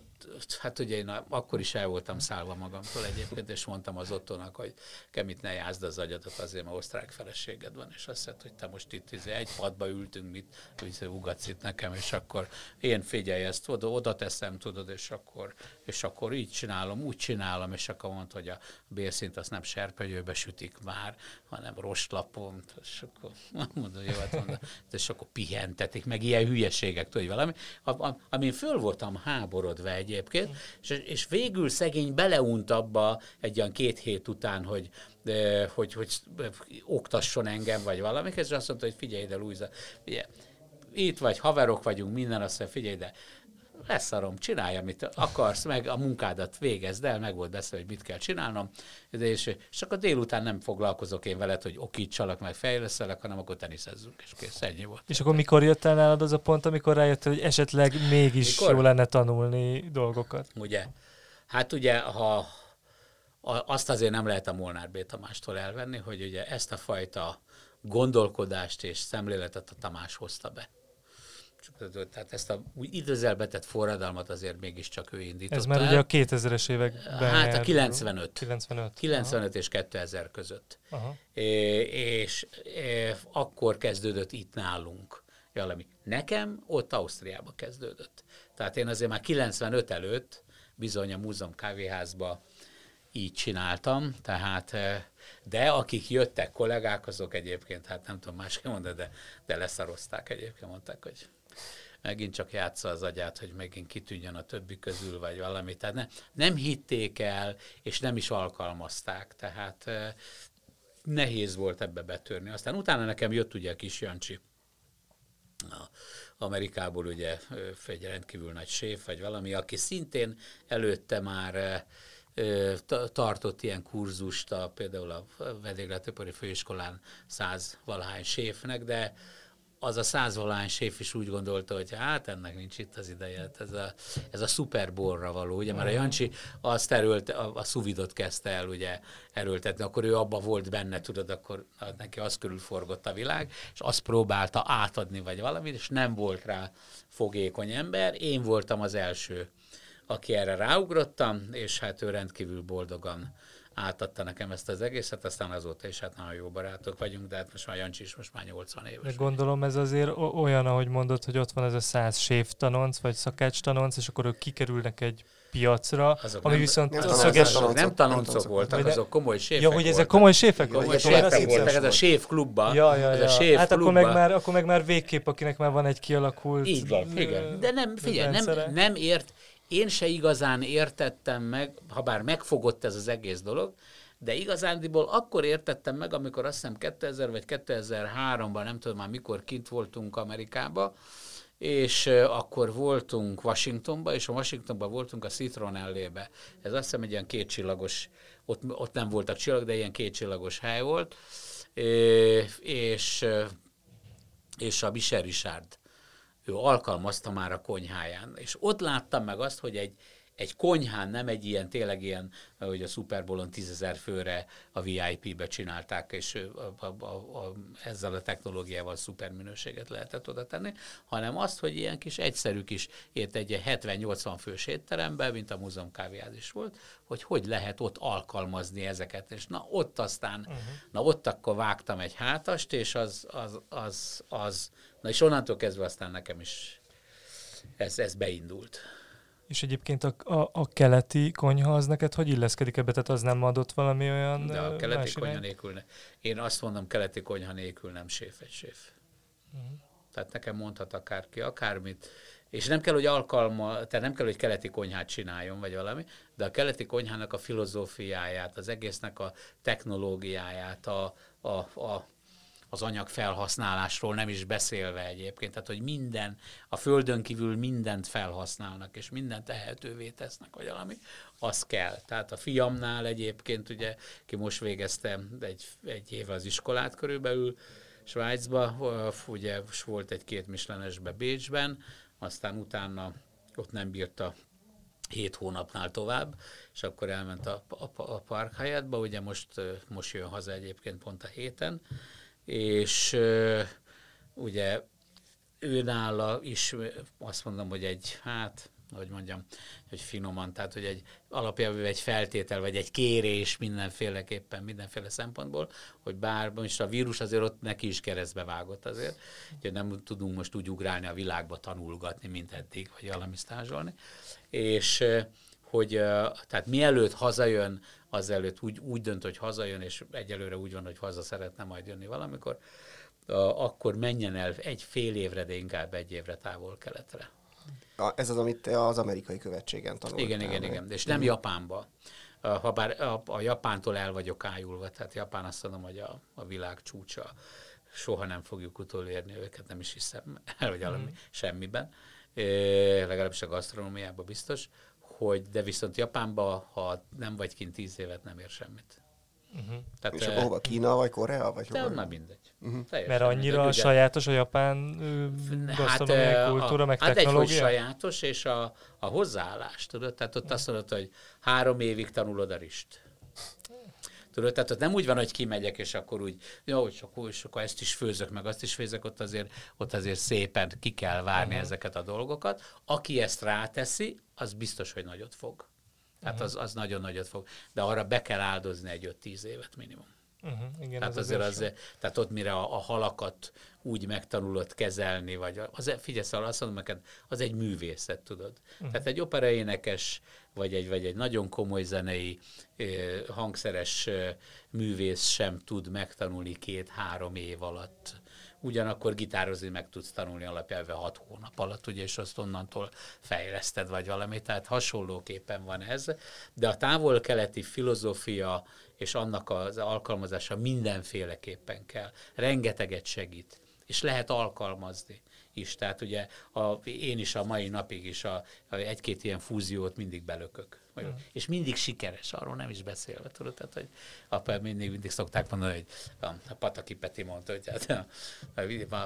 hát ugye én akkor is el voltam szállva magamtól egyébként, és mondtam az ottonak, hogy kemit ne jázd az agyadat, azért, mert osztrák feleséged van, és azt mondta, hogy te most itt izé, egy padba ültünk, mit, mit ugatsz itt nekem, és akkor én figyelj ezt, oda, oda teszem, tudod, és akkor, és akkor így csinálom, úgy csinálom, és akkor mondta, hogy a bérszint azt nem serpenyőbe sütik már, hanem rostlapon, és akkor mondom, jó, hát mondom, és akkor pihentetik, meg ilyen hülyeségek, tudod, valami, amin föl voltam háborodva egyébként, és, és végül szegény beleunt abba egy olyan két hét után, hogy, hogy, hogy, oktasson engem, vagy valami, és azt mondta, hogy figyelj ide, Luisa, itt vagy, haverok vagyunk, minden, azt mondja, figyelj ide, leszarom, csinálj, amit akarsz, meg a munkádat végezd el, meg volt beszélve, hogy mit kell csinálnom, de és, és akkor délután nem foglalkozok én veled, hogy okítsalak, meg fejleszelek, hanem akkor teniszezzünk, és kész, ennyi volt. És akkor mikor jött el nálad az a pont, amikor rájött, hogy esetleg mégis mikor? jó lenne tanulni dolgokat? Ugye, hát ugye, ha azt azért nem lehet a Molnár B. Tamástól elvenni, hogy ugye ezt a fajta gondolkodást és szemléletet a Tamás hozta be tehát ezt a úgy időzelbetett forradalmat azért mégiscsak ő indította. Ez már ugye a 2000-es években Hát a 95. 95. 95 és 2000 között. Aha. É, és é, akkor kezdődött itt nálunk valami. Nekem ott Ausztriába kezdődött. Tehát én azért már 95 előtt bizony a múzeum kávéházba így csináltam, tehát de akik jöttek kollégák, azok egyébként, hát nem tudom másképp mondani, de, de leszarozták egyébként, mondták, hogy megint csak játsza az agyát, hogy megint kitűnjön a többi közül, vagy valami. Tehát ne, nem hitték el, és nem is alkalmazták. Tehát eh, nehéz volt ebbe betörni. Aztán utána nekem jött ugye a kis Jancsi, a Amerikából ugye egy rendkívül nagy séf, vagy valami, aki szintén előtte már tartott ilyen kurzust, a, például a Vendéglátóipari Főiskolán száz valahány séfnek, de az a százvalány séf is úgy gondolta, hogy hát ennek nincs itt az ideje, hát ez a, ez a szuperborra való, ugye, mert a Jancsi azt erőlt, a, a szuvidot kezdte el ugye erőltetni, akkor ő abba volt benne, tudod, akkor neki az körülforgott a világ, és azt próbálta átadni, vagy valamit, és nem volt rá fogékony ember, én voltam az első, aki erre ráugrottam, és hát ő rendkívül boldogan átadta nekem ezt az egészet, aztán azóta is hát nagyon jó barátok vagyunk, de hát most már Jancsi is most már 80 éves. De gondolom ez azért olyan, ahogy mondod, hogy ott van ez a száz séf tanonc, vagy szakács tanonc, és akkor ők kikerülnek egy piacra, azok ami nem, viszont nem, szöges... Tanoncok, nem tanoncok voltak, de, azok komoly séfek Ja, hogy ezek komoly séfek voltak? Komoly séfek voltak, ez a séf klubba. Ja, ja, ja. Ez a séf hát akkor meg, már, akkor meg már végképp, akinek már van egy kialakult Így van, igen. De nem, figyelj, nem, nem ért, én se igazán értettem meg, ha bár megfogott ez az egész dolog, de igazándiból akkor értettem meg, amikor azt hiszem 2000 vagy 2003-ban, nem tudom már mikor kint voltunk Amerikába, és akkor voltunk Washingtonba, és a Washingtonban voltunk a Citronellébe. Ez azt hiszem egy ilyen kétcsillagos, ott, ott nem voltak csillag, de ilyen kétcsillagos hely volt, és, és a Michel Richard ő alkalmazta már a konyháján. És ott láttam meg azt, hogy egy, egy konyhán, nem egy ilyen, tényleg ilyen, hogy a Super Bowl-on tízezer főre a VIP-be csinálták, és a, a, a, a, ezzel a technológiával szuper minőséget lehetett oda tenni, hanem azt, hogy ilyen kis egyszerű kis, ért egy 70-80 fős étteremben, mint a múzeum kávéház is volt, hogy hogy lehet ott alkalmazni ezeket, és na ott aztán, uh-huh. na ott akkor vágtam egy hátast, és az, az, az, az, na és onnantól kezdve aztán nekem is ez, ez beindult. És egyébként a, a, a keleti konyha az neked hogy illeszkedik ebbe? Tehát az nem adott valami olyan De a keleti konyha nélkül ne. Én azt mondom, keleti konyha nélkül nem séf egy séf. Uh-huh. Tehát nekem mondhat akárki akármit, és nem kell, hogy alkalma, tehát nem kell, hogy keleti konyhát csináljon, vagy valami, de a keleti konyhának a filozófiáját, az egésznek a technológiáját, a, a, a az anyag felhasználásról nem is beszélve egyébként, tehát hogy minden, a földön kívül mindent felhasználnak, és mindent tehetővé tesznek, vagy valami, az kell. Tehát a fiamnál egyébként, ugye, ki most végezte egy, egy éve az iskolát körülbelül, Svájcba, ugye volt egy-két mislenesbe Bécsben, aztán utána ott nem bírta hét hónapnál tovább, és akkor elment a, a, a park helyetbe, ugye most, most jön haza egyébként pont a héten, és ugye ő nála is azt mondom, hogy egy, hát, hogy mondjam, hogy finoman, tehát hogy egy alapjában egy feltétel, vagy egy kérés mindenféleképpen, mindenféle szempontból, hogy bár most a vírus azért ott neki is keresztbe vágott azért, hogy nem tudunk most úgy ugrálni a világba tanulgatni, mint eddig, vagy valami stázsolni, és hogy tehát mielőtt hazajön, azelőtt úgy, úgy dönt, hogy hazajön, és egyelőre úgy van, hogy haza szeretne majd jönni valamikor, akkor menjen el egy fél évre, de inkább egy évre távol-keletre. Ez az, amit te az amerikai követségen tanultál. Igen, igen, igen. És nem Japánba. Ha bár a, a Japántól el vagyok ájulva, tehát Japán azt mondom, hogy a, a világ csúcsa, soha nem fogjuk utolérni őket, nem is hiszem el, vagy mm. semmiben. E, legalábbis a gasztronómiában biztos hogy de viszont Japánba, ha nem vagy kint tíz évet, nem ér semmit. Uh-huh. Tehát, és akkor hova? Kína vagy Korea? Vagy de már mindegy. Uh-huh. Mert annyira mindegy, sajátos a japán gasztronómiai hát, kultúra, a, meg hát technológia? Hát egy, sajátos, és a, a hozzáállás, tudod? Tehát ott uh-huh. azt mondod, hogy három évig tanulod a rist. Tudod, tehát ott nem úgy van, hogy kimegyek, és akkor úgy, jó, és akkor, és akkor ezt is főzök, meg azt is főzök, ott azért, ott azért szépen ki kell várni uh-huh. ezeket a dolgokat. Aki ezt ráteszi, az biztos, hogy nagyot fog. Tehát uh-huh. az, az nagyon nagyot fog. De arra be kell áldozni egy 5-10 évet minimum. Uh-huh, igen, tehát az azért az, tehát ott mire a, a halakat úgy megtanulod kezelni, vagy az, figyelj, szóval azt mondom neked, az egy művészet, tudod. Uh-huh. Tehát egy operaénekes, vagy egy, vagy egy nagyon komoly zenei, hangszeres művész sem tud megtanulni két-három év alatt ugyanakkor gitározni meg tudsz tanulni alapjelve hat hónap alatt, ugye, és azt onnantól fejleszted, vagy valami, tehát hasonlóképpen van ez, de a távol-keleti filozófia és annak az alkalmazása mindenféleképpen kell. Rengeteget segít, és lehet alkalmazni is. Tehát ugye a, én is a mai napig is a, a egy-két ilyen fúziót mindig belökök. Mm. És mindig sikeres, arról nem is beszélve, tudod, tehát, hogy apa mindig, mindig szokták mondani, hogy a, a Pataki Peti mondta, hogy hát,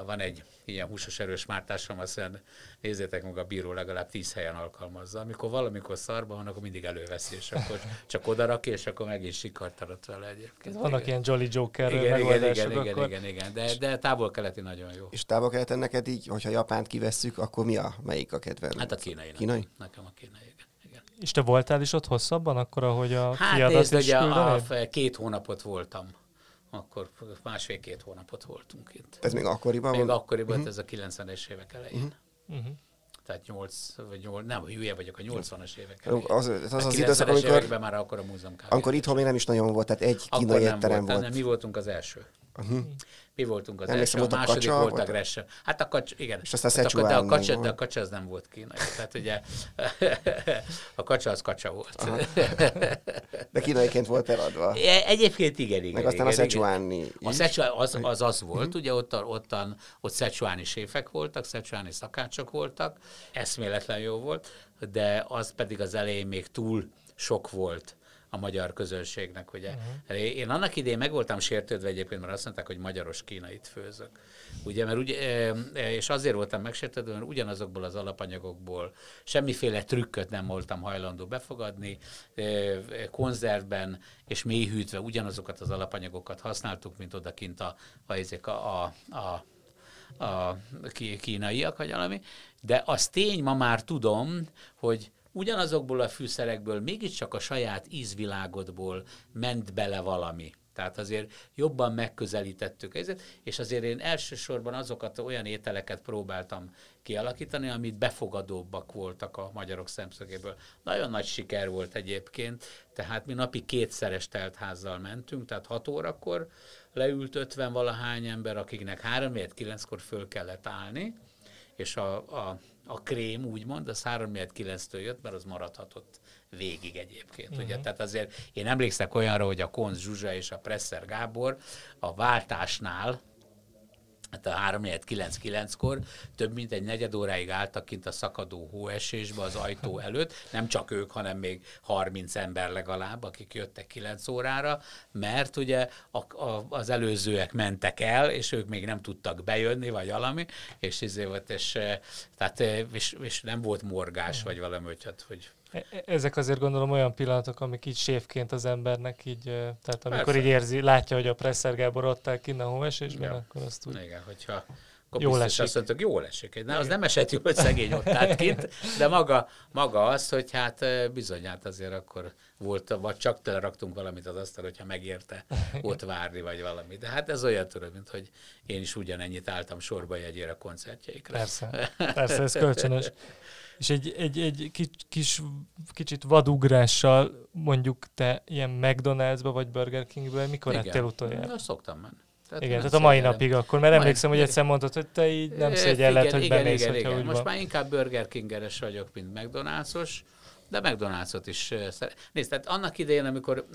van egy ilyen húsos erős mártásom, azt mondja, nézzétek meg, a bíró legalább tíz helyen alkalmazza. Amikor valamikor szarban van, akkor mindig előveszi, és akkor csak odarakja, és akkor meg is sikartarat vele egyébként. Vannak igen. ilyen Jolly Joker igen, igen, igen, igen, igen, igen, igen, de, de távol-keleti nagyon jó. És távol-keleten neked így, hogyha Japánt kivesszük, akkor mi a, melyik a kedvenc? Hát a kínai. Kínai? Nekem a kínai. És te voltál is ott hosszabban, akkor, ahogy a hát kiadat nézd, is a, a, két hónapot voltam. Akkor másfél-két hónapot voltunk itt. Ez még akkoriban Még van? akkoriban, uh-huh. ez a 90-es évek elején. Uh-huh. Tehát 8, vagy 8, nem, hülye vagyok, a 80-as évek elején. Az, az, az, az időszak, amikor, már akkor a múzeum Amikor itthon még nem is nagyon volt, tehát egy kínai étterem volt. Nem, mi voltunk az első. Uh-huh. Mi voltunk az első, a második volt a Gresse. Hát a kacs, igen. És aztán hát akkor, de, a kacsa, de a kacsa az nem volt kínai. Tehát ugye a kacsa az kacsa volt. de kínaiként volt eladva. Egyébként igen, igen. Meg aztán igen, a Szecsuáni A Szecsuán az, az az volt, uh-huh. ugye ott, ottan, ott szecsuáni séfek voltak, szecsuáni szakácsok voltak, eszméletlen jó volt, de az pedig az elején még túl sok volt a magyar közönségnek, ugye. Uh-huh. Én annak idején meg voltam sértődve egyébként, mert azt mondták, hogy magyaros kínait főzök. Ugye, mert ugye, és azért voltam megsértődve, mert ugyanazokból az alapanyagokból semmiféle trükköt nem voltam hajlandó befogadni, konzervben és mélyhűtve ugyanazokat az alapanyagokat használtuk, mint odakint a, a, a, a a kínaiak, vagy valami, de az tény, ma már tudom, hogy ugyanazokból a fűszerekből mégiscsak a saját ízvilágodból ment bele valami. Tehát azért jobban megközelítettük ezt, és azért én elsősorban azokat olyan ételeket próbáltam kialakítani, amit befogadóbbak voltak a magyarok szemszögéből. Nagyon nagy siker volt egyébként, tehát mi napi kétszeres teltházzal mentünk, tehát 6 órakor leült 50 valahány ember, akiknek 3 9-kor föl kellett állni, és a, a, a krém úgymond, az 3 9-től jött, mert az maradhatott végig egyébként. Uh-huh. Ugye? Mhm. Tehát azért én emlékszek olyanra, hogy a Konz Zsuzsa és a Presser Gábor a váltásnál, hát a 3-9-9-kor több mint egy negyed óráig álltak kint a szakadó hóesésbe az ajtó előtt, nem csak ők, hanem még 30 ember legalább, akik jöttek 9 órára, mert ugye a, a, az előzőek mentek el, és ők még nem tudtak bejönni, vagy valami, és, izé volt, és, eh, tehát, eh, és, és nem volt morgás, vagy valami, hogy, hát, hogy ezek azért gondolom olyan pillanatok, amik így sévként az embernek így, tehát amikor Persze. így érzi, látja, hogy a Presser Gábor ott áll kinn a hóesésben, ja. akkor azt úgy... Igen, hogyha akkor jól esik. Azt mondtuk, jól esik. Na, az nem esett jó, hogy szegény ott állt kint, de maga, maga az, hogy hát bizony, hát azért akkor volt, vagy csak teleraktunk valamit az asztal, hogyha megérte ott várni, vagy valami. De hát ez olyan tudod, mint hogy én is ugyanennyit álltam sorba jegyére a koncertjeikre. Persze, persze, ez kölcsönös. És egy, egy, egy kis, kicsit vadugrással mondjuk te ilyen McDonald'sba vagy Burger Kingbe, mikor Igen. ettél utoljára? Na, szoktam menni. Tehát igen, tehát a mai napig akkor, mert emlékszem, hogy egyszer mondtad, hogy te így nem szégyelled, hogy igen, bemész, igen, igen. Most már inkább Burger Kingeres vagyok, mint McDonald'sos, de McDonald's-ot is Nézd, tehát annak idején, amikor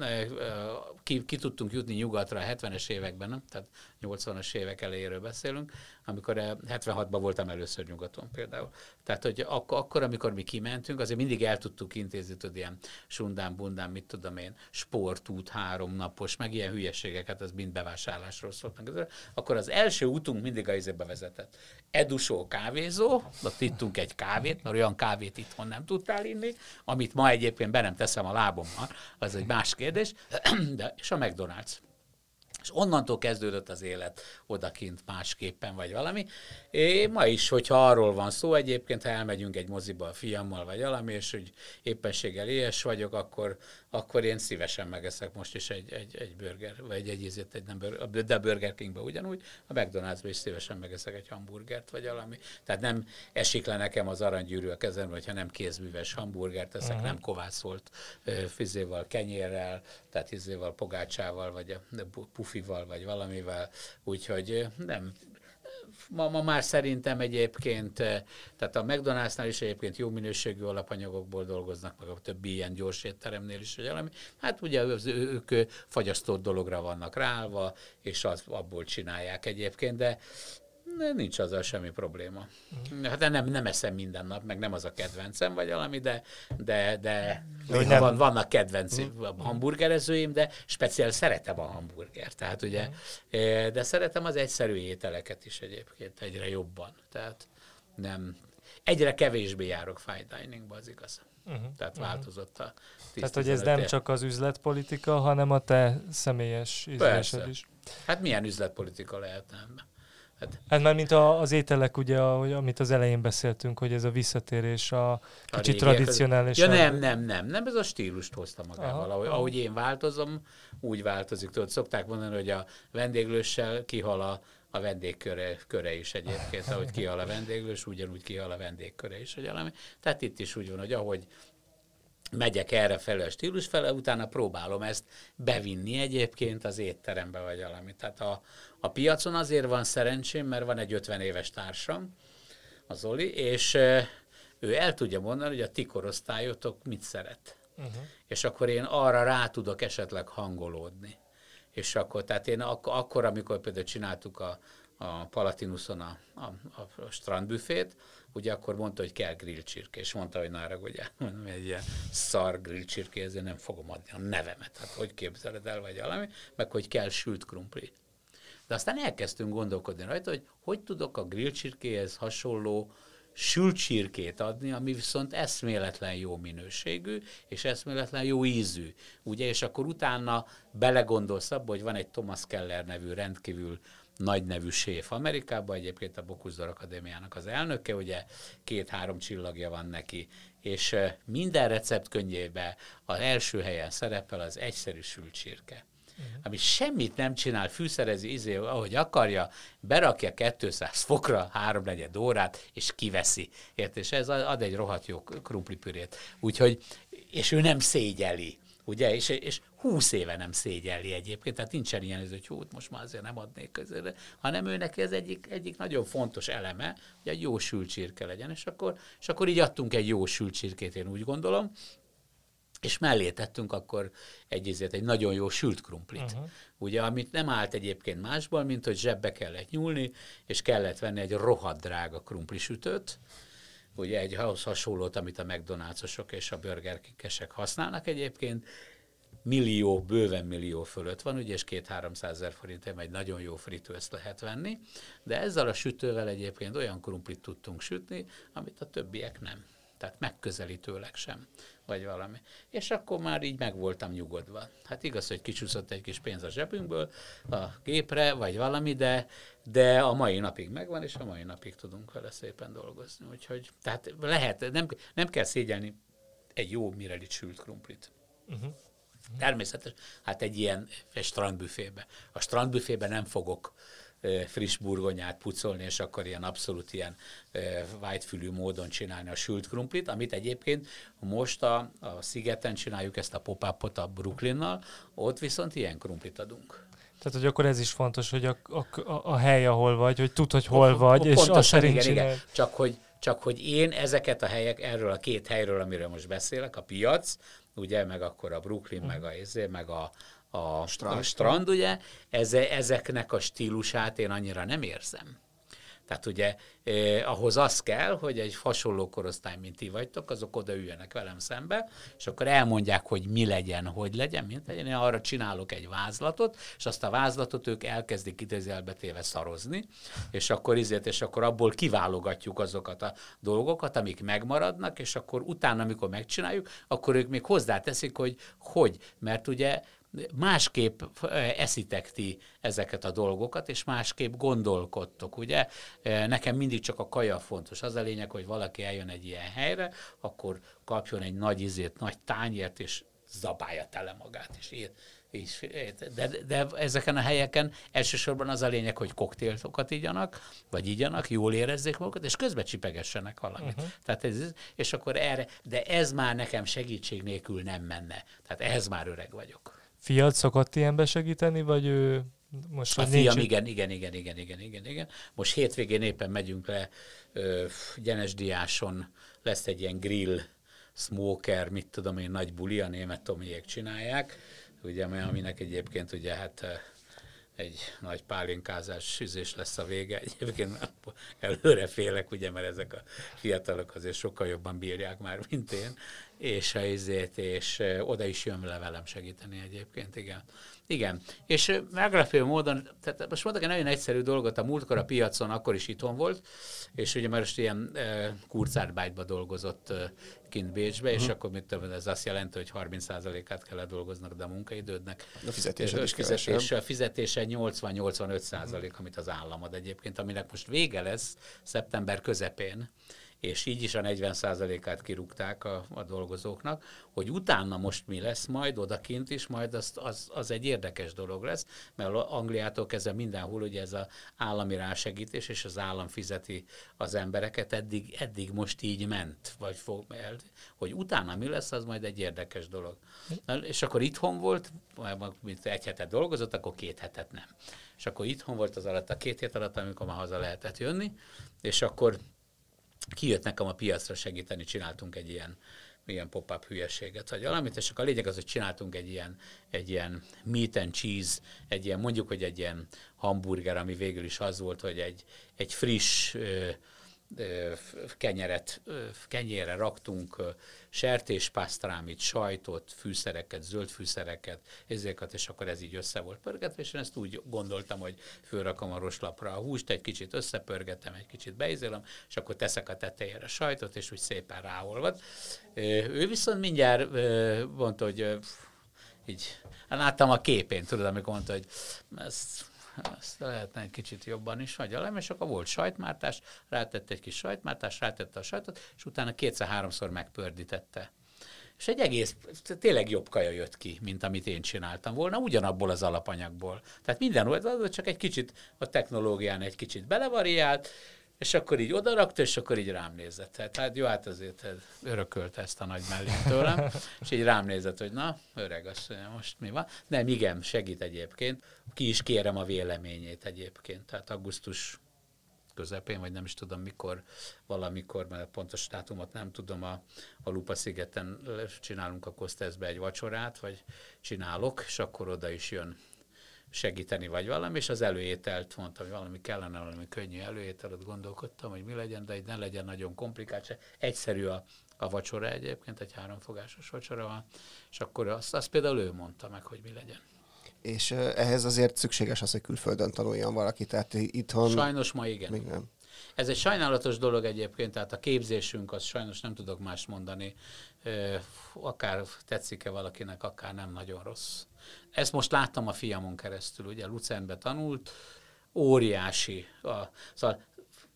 ki, ki tudtunk jutni nyugatra a 70-es években, nem? tehát 80-as évek elejéről beszélünk, amikor 76-ban voltam először nyugaton például. Tehát, hogy ak- akkor, amikor mi kimentünk, azért mindig el tudtuk intézni, tudod, ilyen sundán, bundán, mit tudom én, sportút, három napos, meg ilyen hülyeségeket, az mind bevásárlásról szóltak. Akkor az első útunk mindig a izébe vezetett. Edusó kávézó, ott ittunk egy kávét, mert olyan kávét itthon nem tudtál inni, amit ma egyébként be nem teszem a lábommal, az egy más kérdés, de, és a McDonald's. És onnantól kezdődött az élet odakint másképpen, vagy valami. É, ma is, hogyha arról van szó, egyébként, ha elmegyünk egy moziba a fiammal, vagy valami, és hogy éppenséggel éhes vagyok, akkor, akkor én szívesen megeszek most is egy, egy, egy burger, vagy egy ízét, egy nem burger, de a Burger Kingbe ugyanúgy, a McDonald'sba is szívesen megeszek egy hamburgert, vagy valami. Tehát nem esik le nekem az aranygyűrű a kezembe, hogyha nem kézműves hamburgert eszek, uh-huh. nem kovászolt fizéval, kenyérrel, tehát izéval, pogácsával, vagy a pufival, vagy valamivel, úgyhogy nem, ma, ma már szerintem egyébként, tehát a McDonald'snál is egyébként jó minőségű alapanyagokból dolgoznak, meg a többi ilyen gyors étteremnél is, vagy valami. Hát ugye az, ők fagyasztott dologra vannak ráállva, és az, abból csinálják egyébként, de Nincs azzal semmi probléma. Uh-huh. Hát nem, nem eszem minden nap, meg nem az a kedvencem, vagy valami, de, de, de nem. Van, vannak kedvenc uh-huh. hamburgerezőim, de speciál szeretem a hamburger. Tehát ugye, uh-huh. de szeretem az egyszerű ételeket is egyébként egyre jobban. Tehát nem, egyre kevésbé járok fine diningba, az igaz. Uh-huh. Tehát uh-huh. változott a Tehát, hogy ez nem csak az üzletpolitika, hanem a te személyes ízlésed is. Hát milyen üzletpolitika lehetne? Hát, hát már mint a, az ételek, ugye, ahogy, amit az elején beszéltünk, hogy ez a visszatérés a, a kicsit tradicionális. Ja nem, nem, nem, nem, ez a stílust hozta magával. Aha, ahogy, ahogy én változom, úgy változik. Tudod, szokták mondani, hogy a vendéglőssel kihal a, a vendégköre köre is egyébként, ahogy kihal a vendéglős, ugyanúgy kihal a vendégköre is, hogy valami. Tehát itt is úgy van, hogy ahogy megyek erre felé a stílus fele, utána próbálom ezt bevinni egyébként az étterembe, vagy valami. Tehát a, a piacon azért van szerencsém, mert van egy 50 éves társam, az Oli, és ő el tudja mondani, hogy a ti korosztályotok mit szeret. Uh-huh. És akkor én arra rá tudok esetleg hangolódni. És akkor, tehát én ak- akkor, amikor például csináltuk a, a Palatinuson a, a, a strandbüfét, ugye akkor mondta, hogy kell grillcsirke, és mondta, hogy nára, ugye, mondom, egy ilyen szar grillcsirke, ezért nem fogom adni a nevemet. Hát hogy képzeled el, vagy valami, meg hogy kell sült krumpli. De aztán elkezdtünk gondolkodni rajta, hogy hogy tudok a grillcsirkéhez hasonló sült csirkét adni, ami viszont eszméletlen jó minőségű, és eszméletlen jó ízű. Ugye, és akkor utána belegondolsz abba, hogy van egy Thomas Keller nevű rendkívül nagy nevű séf Amerikában, egyébként a Bocuse Akadémiának az elnöke, ugye két-három csillagja van neki, és minden recept könyvébe az első helyen szerepel az egyszerű sült csirke. Ami semmit nem csinál, fűszerezi, izé, ahogy akarja, berakja 200 fokra, háromnegyed órát, és kiveszi. Ért? És ez ad egy rohadt jó krumplipürét. Úgyhogy, és ő nem szégyeli ugye, és, és húsz éve nem szégyelli egyébként, tehát nincsen ilyen, hogy hú, most már azért nem adnék közére, hanem őnek ez egyik, egyik nagyon fontos eleme, hogy egy jó sült csirke legyen, és akkor, és akkor így adtunk egy jó sült csirkét, én úgy gondolom, és mellé tettünk akkor egy, ezért, egy nagyon jó sült krumplit. Uh-huh. Ugye, amit nem állt egyébként másból, mint hogy zsebbe kellett nyúlni, és kellett venni egy rohadt drága krumplisütőt, ugye egy ahhoz hasonlót, amit a McDonald'sosok és a Burger King-esek használnak egyébként, millió, bőven millió fölött van, ugye, és két 300 ezer forintért egy nagyon jó fritőzt lehet venni, de ezzel a sütővel egyébként olyan krumplit tudtunk sütni, amit a többiek nem. Tehát megközelítőleg sem, vagy valami. És akkor már így meg voltam nyugodva. Hát igaz, hogy kicsúszott egy kis pénz a zsebünkből a gépre, vagy valami, de, de a mai napig megvan, és a mai napig tudunk vele szépen dolgozni. Úgyhogy, tehát lehet, nem, nem kell szégyelni egy jó mirelit sült krumplit. Uh-huh. Természetes, hát egy ilyen egy strandbüfébe. A strandbüfébe nem fogok friss burgonyát pucolni, és akkor ilyen abszolút ilyen whitefülű módon csinálni a sült krumplit, amit egyébként most a, a szigeten csináljuk ezt a pop a Brooklynnal, ott viszont ilyen krumplit adunk. Tehát, hogy akkor ez is fontos, hogy a, a, a hely, ahol vagy, hogy tud, hogy hol vagy, és azt szerint igen, igen. Csak hogy, csak hogy én ezeket a helyek, erről a két helyről, amiről most beszélek, a piac, ugye, meg akkor a Brooklyn, hmm. meg a, izé, meg a, a, strand. a strand, ugye, eze, ezeknek a stílusát én annyira nem érzem. Tehát ugye eh, ahhoz az kell, hogy egy hasonló korosztály, mint ti vagytok, azok oda üljenek velem szembe, és akkor elmondják, hogy mi legyen, hogy legyen, mint legyen. Én arra csinálok egy vázlatot, és azt a vázlatot ők elkezdik idézelbe téve szarozni, és akkor izért, és akkor abból kiválogatjuk azokat a dolgokat, amik megmaradnak, és akkor utána, amikor megcsináljuk, akkor ők még hozzáteszik, hogy hogy, mert ugye másképp eszitek ti ezeket a dolgokat, és másképp gondolkodtok, ugye? Nekem mindig csak a kaja fontos. Az a lényeg, hogy valaki eljön egy ilyen helyre, akkor kapjon egy nagy izét, nagy tányért, és zabálja tele magát, és ér, és, de, de ezeken a helyeken elsősorban az a lényeg, hogy koktélokat igyanak, vagy igyanak, jól érezzék magukat, és közben csipegessenek valamit. Uh-huh. Tehát ez, és akkor erre, de ez már nekem segítség nélkül nem menne. Tehát ehhez már öreg vagyok. Fiat szokott ilyenbe segíteni, vagy ő most a fiam, nincs... igen, igen, igen, igen, igen, igen, igen. Most hétvégén éppen megyünk le ö, Gyenesdiáson, lesz egy ilyen grill, smoker, mit tudom én, nagy buli, a német tomiék csinálják, ugye, aminek egyébként ugye hát egy nagy pálinkázás üzés lesz a vége. Egyébként előre félek, ugye, mert ezek a fiatalok azért sokkal jobban bírják már, mint én, és izét, és oda is jön le velem segíteni egyébként, igen. Igen, és meglepő módon, tehát most mondok egy nagyon egyszerű dolgot, a múltkor a piacon akkor is itthon volt, és ugye már most ilyen e, kurcárbájtba dolgozott e, kint Bécsbe, uh-huh. és mhm. akkor mit tudom, ez azt jelenti, hogy 30%-át kell dolgoznak, de a munkaidődnek. A fizetése is fizetése, A fizetése 80-85 százalék, uh-huh. amit az állam ad egyébként, aminek most vége lesz szeptember közepén, és így is a 40%-át kirúgták a, a dolgozóknak, hogy utána most mi lesz majd odakint is, majd az, az, az egy érdekes dolog lesz, mert Angliától kezdve mindenhol ugye ez az állami rásegítés, és az állam fizeti az embereket, eddig, eddig most így ment, vagy fog, hogy utána mi lesz, az majd egy érdekes dolog. Na, és akkor itthon volt, mint egy hetet dolgozott, akkor két hetet nem. És akkor itthon volt az alatt a két hét alatt, amikor már haza lehetett jönni, és akkor kijött nekem a piacra segíteni, csináltunk egy ilyen, ilyen pop-up hülyeséget, vagy valamit, és akkor a lényeg az, hogy csináltunk egy ilyen, egy ilyen meat and cheese, egy ilyen, mondjuk, hogy egy ilyen hamburger, ami végül is az volt, hogy egy, egy friss kenyeret, kenyére raktunk sertéspásztrámit, sajtot, fűszereket, zöld fűszereket, ezeket, és akkor ez így össze volt pörgetve, és én ezt úgy gondoltam, hogy fölrakom a roslapra a húst, egy kicsit összepörgetem, egy kicsit beizélem, és akkor teszek a tetejére sajtot, és úgy szépen ráolvad. Ő viszont mindjárt mondta, hogy így, hát láttam a képén, tudod, amikor mondta, hogy ezt ezt lehetne egy kicsit jobban is, vagy alem, és akkor volt sajtmártás, rátette egy kis sajtmártás, rátette a sajtot, és utána kétszer-háromszor megpördítette. és egy egész, tényleg jobb kaja jött ki, mint amit én csináltam volna, ugyanabból az alapanyagból. Tehát minden volt, csak egy kicsit a technológián egy kicsit belevariált, és akkor így odarakta, és akkor így rám nézett. Tehát hát jó, hát azért hát örökölte ezt a nagy mellét tőlem, és így rám nézett, hogy na, öreg, azt mondja, most mi van. Nem, igen, segít egyébként. Ki is kérem a véleményét egyébként. Tehát augusztus közepén, vagy nem is tudom mikor, valamikor, mert a pontos dátumot nem tudom, a, a Lupa szigeten csinálunk a Kosteszbe egy vacsorát, vagy csinálok, és akkor oda is jön segíteni, vagy valami, és az előételt mondtam, hogy valami kellene, valami könnyű előételt, gondolkodtam, hogy mi legyen, de egy ne legyen nagyon komplikált, se. egyszerű a, a vacsora egyébként, egy háromfogásos vacsora van, és akkor azt, azt például ő mondta meg, hogy mi legyen. És ehhez azért szükséges az, hogy külföldön tanuljon valaki, tehát itthon... Sajnos ma igen. Még nem. Ez egy sajnálatos dolog egyébként, tehát a képzésünk, az sajnos nem tudok más mondani, akár tetszik-e valakinek, akár nem nagyon rossz. Ezt most láttam a fiamon keresztül, ugye Lucernbe tanult, óriási. A, szóval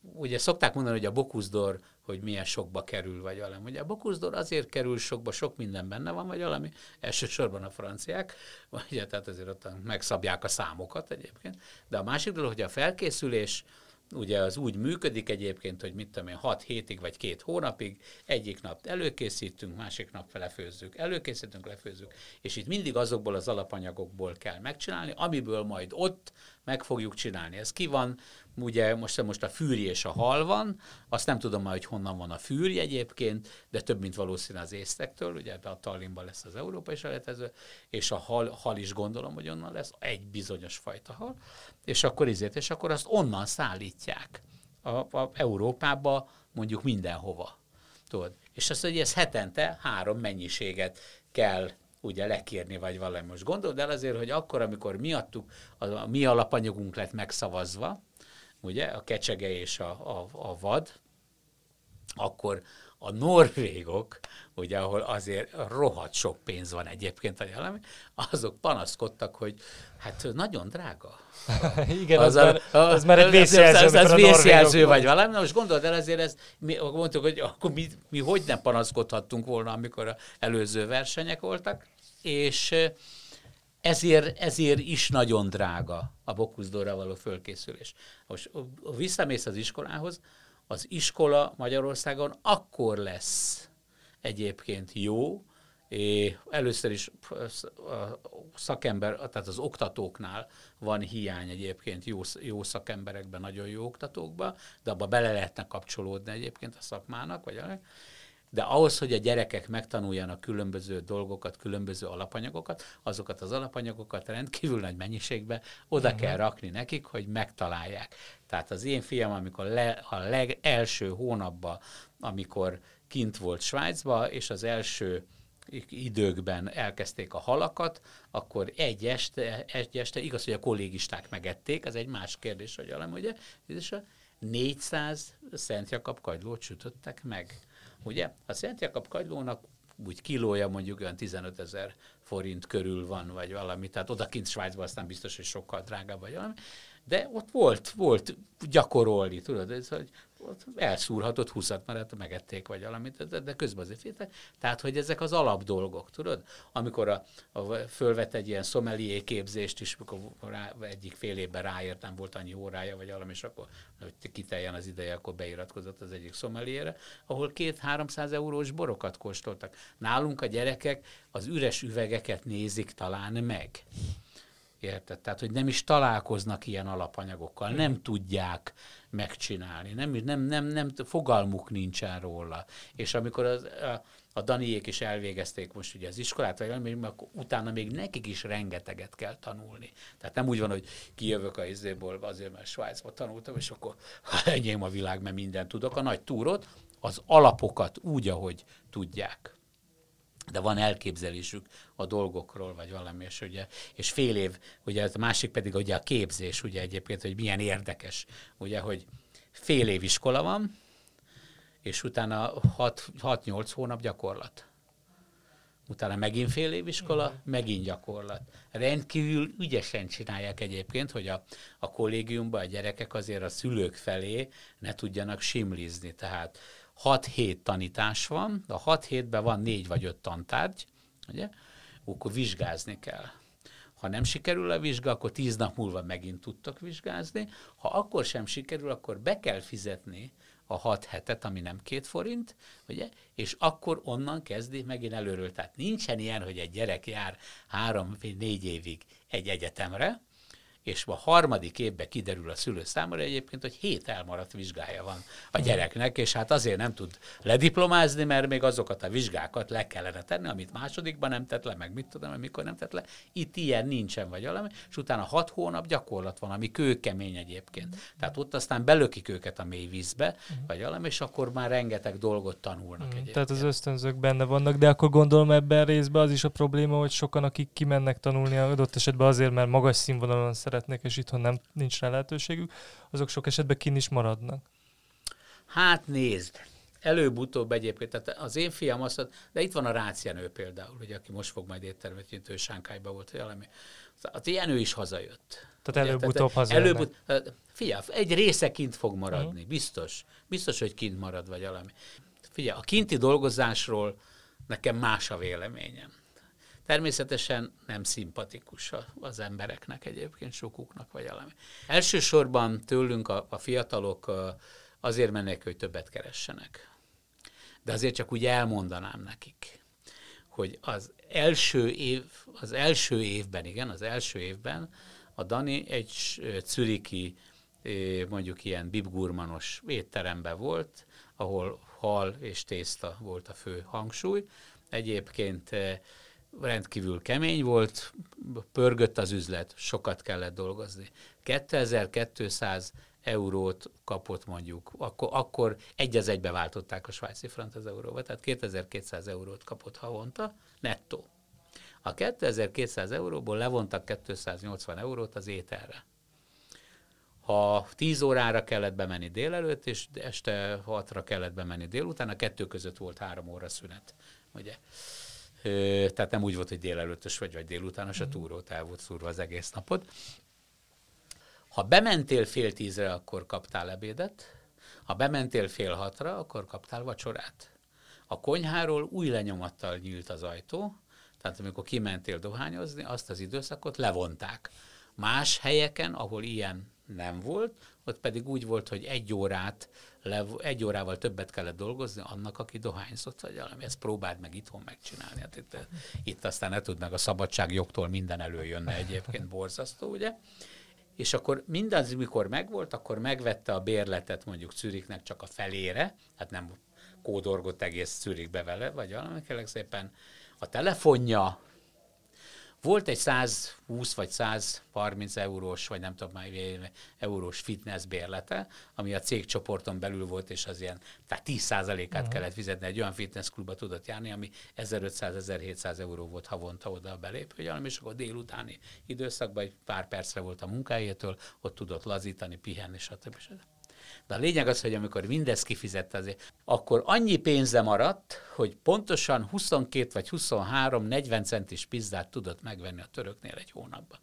ugye szokták mondani, hogy a Bokuszdor, hogy milyen sokba kerül, vagy valami. Ugye a Bokuszdor azért kerül sokba, sok minden benne van, vagy valami, elsősorban a franciák, ugye, tehát azért ott megszabják a számokat egyébként, de a másik dolog, hogy a felkészülés, ugye az úgy működik egyébként, hogy mit tudom én, 6 hétig vagy két hónapig, egyik nap előkészítünk, másik nap lefőzzük, előkészítünk, lefőzzük, és itt mindig azokból az alapanyagokból kell megcsinálni, amiből majd ott meg fogjuk csinálni. Ez ki van, ugye most, most a fűri és a hal van, azt nem tudom már, hogy honnan van a fűri egyébként, de több, mint valószínű az észtektől, ugye a Tallinnban lesz az európai selejtező, és a hal, hal is gondolom, hogy onnan lesz, egy bizonyos fajta hal, és akkor izért, és akkor azt onnan szállítják a, a Európába, mondjuk mindenhova. Tudod? És azt, hogy ez hetente három mennyiséget kell ugye lekérni, vagy valami. Most gondold el azért, hogy akkor, amikor miattuk, a, a mi alapanyagunk lett megszavazva, ugye, a kecsege és a, a, a vad, akkor a norvégok, ugye, ahol azért rohadt sok pénz van egyébként a jelemi, azok panaszkodtak, hogy hát nagyon drága. Igen, az, az, már, az már egy vészjelző. Az, az, az vészjelző vagy valami. Na most gondold el, ezért ez, mi mondtuk, hogy akkor mi, mi hogy nem panaszkodhattunk volna, amikor a előző versenyek voltak, és ezért, ezért is nagyon drága a Bokuszdóra való fölkészülés. Most visszamész az iskolához, az iskola Magyarországon akkor lesz egyébként jó, először is a szakember, tehát az oktatóknál van hiány egyébként jó, jó szakemberekben, nagyon jó oktatókban, de abba bele lehetne kapcsolódni egyébként a szakmának, vagy de ahhoz, hogy a gyerekek megtanuljanak különböző dolgokat, különböző alapanyagokat, azokat az alapanyagokat rendkívül nagy mennyiségbe oda uh-huh. kell rakni nekik, hogy megtalálják. Tehát az én fiam, amikor le, a legelső hónapban, amikor kint volt Svájcba, és az első időkben elkezdték a halakat, akkor egy este, egy este igaz, hogy a kollégisták megették, az egy más kérdés, hogy alem, ugye, és a 400 Szent Jakab kagylót sütöttek meg. Ugye? A Szent Jakab kagylónak úgy kilója mondjuk olyan 15 ezer forint körül van, vagy valami, tehát odakint Svájcban aztán biztos, hogy sokkal drágább vagy valami, de ott volt, volt gyakorolni, tudod, ez, hogy ott elszúrhatott húszat, mert hát megették vagy valamit, de, de közben azért féltek. Tehát, hogy ezek az alapdolgok, tudod? Amikor a, a fölvet egy ilyen szomelié képzést is, amikor rá, egyik fél évben ráért, nem volt annyi órája, vagy valami, és akkor, hogy kiteljen az ideje, akkor beiratkozott az egyik szomeliére, ahol két-háromszáz eurós borokat kóstoltak. Nálunk a gyerekek az üres üvegeket nézik talán meg. Érted? Tehát, hogy nem is találkoznak ilyen alapanyagokkal, nem tudják megcsinálni, nem, nem, nem, nem fogalmuk nincsen róla. És amikor az, a, a Daniék is elvégezték most ugye az iskolát, vagy valami, akkor utána még nekik is rengeteget kell tanulni. Tehát nem úgy van, hogy kijövök a izéból azért, mert Svájcba tanultam, és akkor ha enyém a világ, mert mindent tudok. A nagy túrot, az alapokat úgy, ahogy tudják de van elképzelésük a dolgokról, vagy valami, és, ugye, és fél év, ugye a másik pedig ugye a képzés, ugye egyébként, hogy milyen érdekes, ugye, hogy fél év iskola van, és utána 6-8 hónap gyakorlat. Utána megint fél év iskola, megint gyakorlat. Rendkívül ügyesen csinálják egyébként, hogy a, a kollégiumban a gyerekek azért a szülők felé ne tudjanak simlizni. Tehát 6 hét tanítás van, a 6 hétben van 4 vagy 5 tantárgy, ugye? akkor vizsgázni kell. Ha nem sikerül a vizsga, akkor tíz nap múlva megint tudtok vizsgázni. Ha akkor sem sikerül, akkor be kell fizetni a hat hetet, ami nem két forint, ugye? és akkor onnan kezdi megint előről. Tehát nincsen ilyen, hogy egy gyerek jár három vagy négy évig egy egyetemre, és a harmadik évben kiderül a szülő számára egyébként, hogy hét elmaradt vizsgája van a gyereknek, és hát azért nem tud lediplomázni, mert még azokat a vizsgákat le kellene tenni, amit másodikban nem tett le, meg mit tudom, amikor nem tett le. Itt ilyen nincsen, vagy valami, és utána hat hónap gyakorlat van, ami kőkemény egyébként. Tehát ott aztán belökik őket a mély vízbe, vagy valami, és akkor már rengeteg dolgot tanulnak egyébként. Tehát az ösztönzők benne vannak, de akkor gondolom ebben részben az is a probléma, hogy sokan, akik kimennek tanulni adott esetben azért, mert magas színvonalon szeretnék, és itthon nem nincs rá lehetőségük, azok sok esetben kin is maradnak. Hát nézd, előbb-utóbb egyébként, tehát az én fiam azt mondta, de itt van a rácienő például, ugye, aki most fog majd éttermet nyitni, ő Sánkályba volt, vagy valami. Az ilyen ő is hazajött. Tehát előbb-utóbb hazajönnek. előbb, hát, Figyelj, egy része kint fog maradni, uh-huh. biztos. Biztos, hogy kint marad, vagy valami. Figyelj, a kinti dolgozásról nekem más a véleményem. Természetesen nem szimpatikus az embereknek egyébként, sokuknak, vagy valami. Elsősorban tőlünk a, a fiatalok azért mennek, hogy többet keressenek. De azért csak úgy elmondanám nekik, hogy az első év, az első évben, igen, az első évben a Dani egy czüriki, mondjuk ilyen bibgurmanos étteremben volt, ahol hal és tészta volt a fő hangsúly. Egyébként rendkívül kemény volt, pörgött az üzlet, sokat kellett dolgozni. 2200 eurót kapott mondjuk, akkor, akkor egy az egybe váltották a svájci frant az euróba, tehát 2200 eurót kapott havonta, nettó. A 2200 euróból levontak 280 eurót az ételre. Ha 10 órára kellett bemenni délelőtt, és este 6-ra kellett bemenni délután, a kettő között volt három óra szünet. Ugye? Tehát nem úgy volt, hogy délelőttös vagy, vagy délutános, a túrót el volt szúrva az egész napot. Ha bementél fél tízre, akkor kaptál ebédet, ha bementél fél hatra, akkor kaptál vacsorát. A konyháról új lenyomattal nyílt az ajtó, tehát amikor kimentél dohányozni, azt az időszakot levonták. Más helyeken, ahol ilyen nem volt, ott pedig úgy volt, hogy egy órát, lev- egy órával többet kellett dolgozni annak, aki dohányzott, vagy valami. Ezt próbáld meg itthon megcsinálni. Hát itt, itt aztán ne tud meg a szabadságjogtól minden előjönne egyébként borzasztó, ugye? És akkor mindaz, mikor megvolt, akkor megvette a bérletet mondjuk Zürichnek csak a felére, hát nem kódorgott egész Zürichbe vele, vagy valami, kérlek szépen. A telefonja, volt egy 120 vagy 130 eurós, vagy nem tudom már eurós fitness bérlete, ami a cégcsoporton belül volt, és az ilyen, tehát 10%-át uh-huh. kellett fizetni, egy olyan fitness klubba tudott járni, ami 1500-1700 euró volt havonta oda a belépő, és akkor délutáni időszakban egy pár percre volt a munkájától, ott tudott lazítani, pihenni, stb. stb. De a lényeg az, hogy amikor mindezt kifizette azért, akkor annyi pénze maradt, hogy pontosan 22 vagy 23 40 centis pizzát tudott megvenni a töröknél egy hónapban.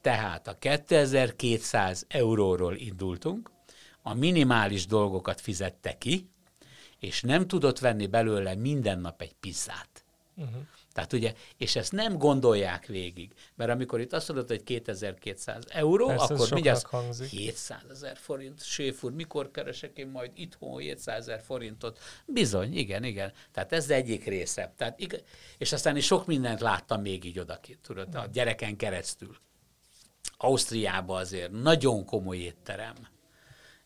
Tehát a 2200 euróról indultunk, a minimális dolgokat fizette ki, és nem tudott venni belőle minden nap egy pizzát. Uh-huh. Tehát ugye, és ezt nem gondolják végig, mert amikor itt azt mondod, hogy 2200 euró, Persze, akkor mindjárt hangzik. 700 ezer forint, séf úr, mikor keresek én majd itthon 700 ezer forintot? Bizony, igen, igen. Tehát ez egyik része. Tehát, ig- és aztán is sok mindent láttam még így odakint, tudod, a gyereken keresztül. Ausztriában azért nagyon komoly étterem.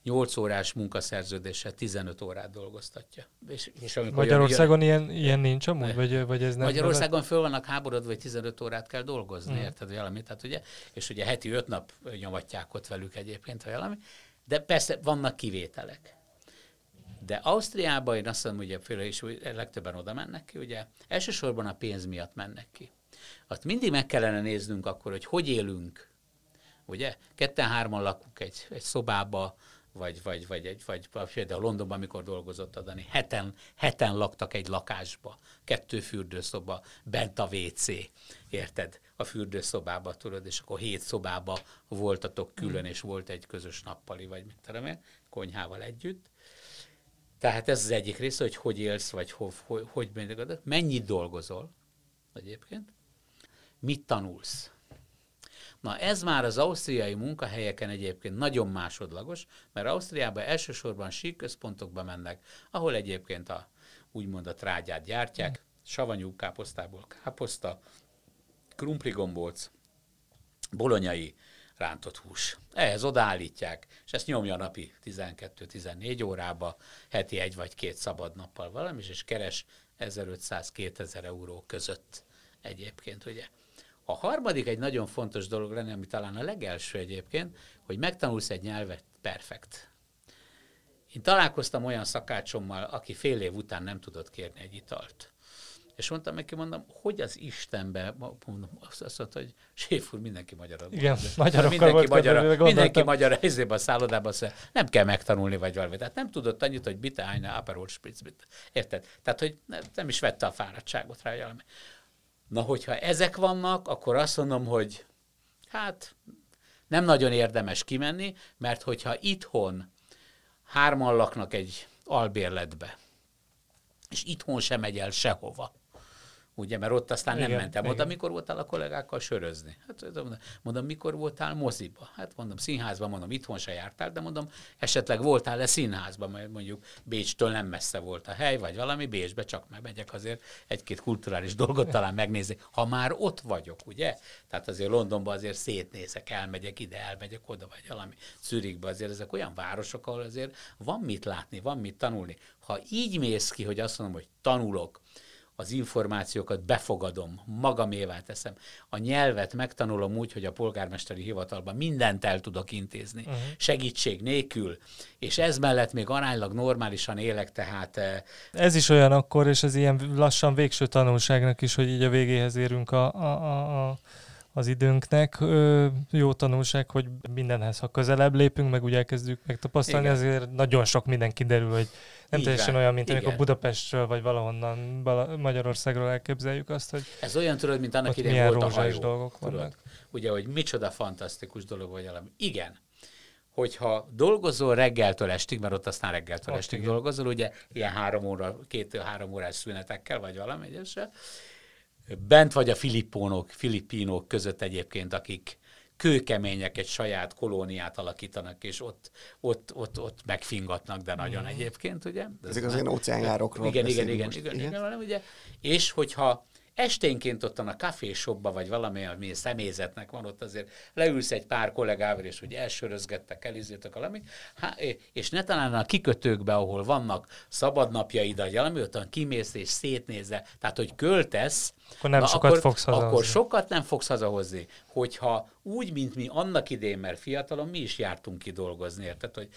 8 órás munkaszerződéssel 15 órát dolgoztatja. És, és amikor jön- Magyarországon ilyen, ilyen nincs amúgy? Vagy, vagy ez nem Magyarországon föl vannak háborodva, hogy 15 órát kell dolgozni, Mm. érted, valami, tehát ugye, és ugye heti 5 nap nyomatják ott velük egyébként, vagy valami, de persze vannak kivételek. De Ausztriában én azt mondom, ugye főleg is hogy legtöbben oda mennek ki, ugye elsősorban a pénz miatt mennek ki. Azt mindig meg kellene néznünk akkor, hogy hogy élünk, ugye? Ketten-hárman lakunk egy, egy szobába, vagy, vagy, vagy, egy, vagy például Londonban, amikor dolgozott a Dani, heten, heten laktak egy lakásba, kettő fürdőszoba, bent a WC, érted? A fürdőszobába, tudod, és akkor hét szobába voltatok külön, és volt egy közös nappali, vagy mit tudom én, konyhával együtt. Tehát ez az egyik része, hogy hogy élsz, vagy hogy, hogy, hogy mennyit dolgozol egyébként, mit tanulsz. Na ez már az ausztriai munkahelyeken egyébként nagyon másodlagos, mert Ausztriában elsősorban síkközpontokba mennek, ahol egyébként a úgymond a trágyát gyártják, savanyú káposztából káposzta, krumpligombóc, bolonyai rántott hús. Ehhez odaállítják, és ezt nyomja napi 12-14 órába, heti egy vagy két szabad nappal valami, és keres 1500-2000 euró között egyébként, ugye. A harmadik egy nagyon fontos dolog lenne, ami talán a legelső egyébként, hogy megtanulsz egy nyelvet perfekt. Én találkoztam olyan szakácsommal, aki fél év után nem tudott kérni egy italt. És mondtam neki, mondom, hogy az Istenbe, mondom, azt mondta, hogy séf úr, mindenki magyar. Igen, magyarokkal mindenki magyar, mindenki magyar helyzében a szállodában, szóval nem kell megtanulni, vagy valami. Tehát nem tudott annyit, hogy bitte eine Aperol Spritz, bitte. Érted? Tehát, hogy nem is vette a fáradtságot rá, valami. Na, hogyha ezek vannak, akkor azt mondom, hogy hát nem nagyon érdemes kimenni, mert hogyha itthon hárman laknak egy albérletbe, és itthon sem megy el sehova, ugye, mert ott aztán igen, nem mentem oda, mikor voltál a kollégákkal sörözni. Hát mondom, mikor voltál moziba? Hát mondom, színházban, mondom, itthon se jártál, de mondom, esetleg voltál-e színházban, mert mondjuk Bécstől nem messze volt a hely, vagy valami, Bécsbe csak megmegyek azért egy-két kulturális dolgot talán megnézni, ha már ott vagyok, ugye? Tehát azért Londonban azért szétnézek, elmegyek ide, elmegyek oda, vagy valami Zürichbe, azért ezek olyan városok, ahol azért van mit látni, van mit tanulni. Ha így mész ki, hogy azt mondom, hogy tanulok, az információkat befogadom, magamévá teszem. A nyelvet megtanulom úgy, hogy a polgármesteri hivatalban mindent el tudok intézni, uh-huh. segítség nélkül, és ez mellett még aránylag normálisan élek, tehát... Eh, ez is olyan akkor, és ez ilyen lassan végső tanulságnak is, hogy így a végéhez érünk a, a, a, a az időnknek. Ö, jó tanulság, hogy mindenhez, ha közelebb lépünk, meg úgy elkezdjük megtapasztalni, Igen. azért nagyon sok minden kiderül, hogy nem Így teljesen van. olyan, mint Igen. amikor Budapestről vagy valahonnan Magyarországról elképzeljük azt, hogy Ez olyan, tudod, mint annak idején volt a hajó. dolgok tudod? vannak. Ugye, hogy micsoda fantasztikus dolog vagy valami. Igen, hogyha dolgozol reggeltől estig, mert ott aztán reggeltől ott estig igen. dolgozol, ugye ilyen három óra, két-három órás szünetekkel, vagy valami egyesre, bent vagy a filippónok, filippínok között egyébként, akik kőkemények egy saját kolóniát alakítanak, és ott, ott, ott, ott megfingatnak, de nagyon mm. egyébként, ugye? De Ezek az ilyen óceánjárokról igen, igen, igen, igen, igen, igen, ugye? És hogyha esténként ott a kafésokba, vagy valami, ami személyzetnek van, ott azért leülsz egy pár kollégával, és hogy elsörözgettek, elizéltek valami, há, és ne talán a kikötőkbe, ahol vannak szabadnapjaid, vagy valami, ott kimész és szétnézze, tehát hogy költesz, akkor nem sokat akkor, fogsz hazahozni. Akkor sokat nem fogsz hazahozni. Hogyha úgy, mint mi annak idén, mert fiatalon, mi is jártunk ki dolgozni, érted, hogy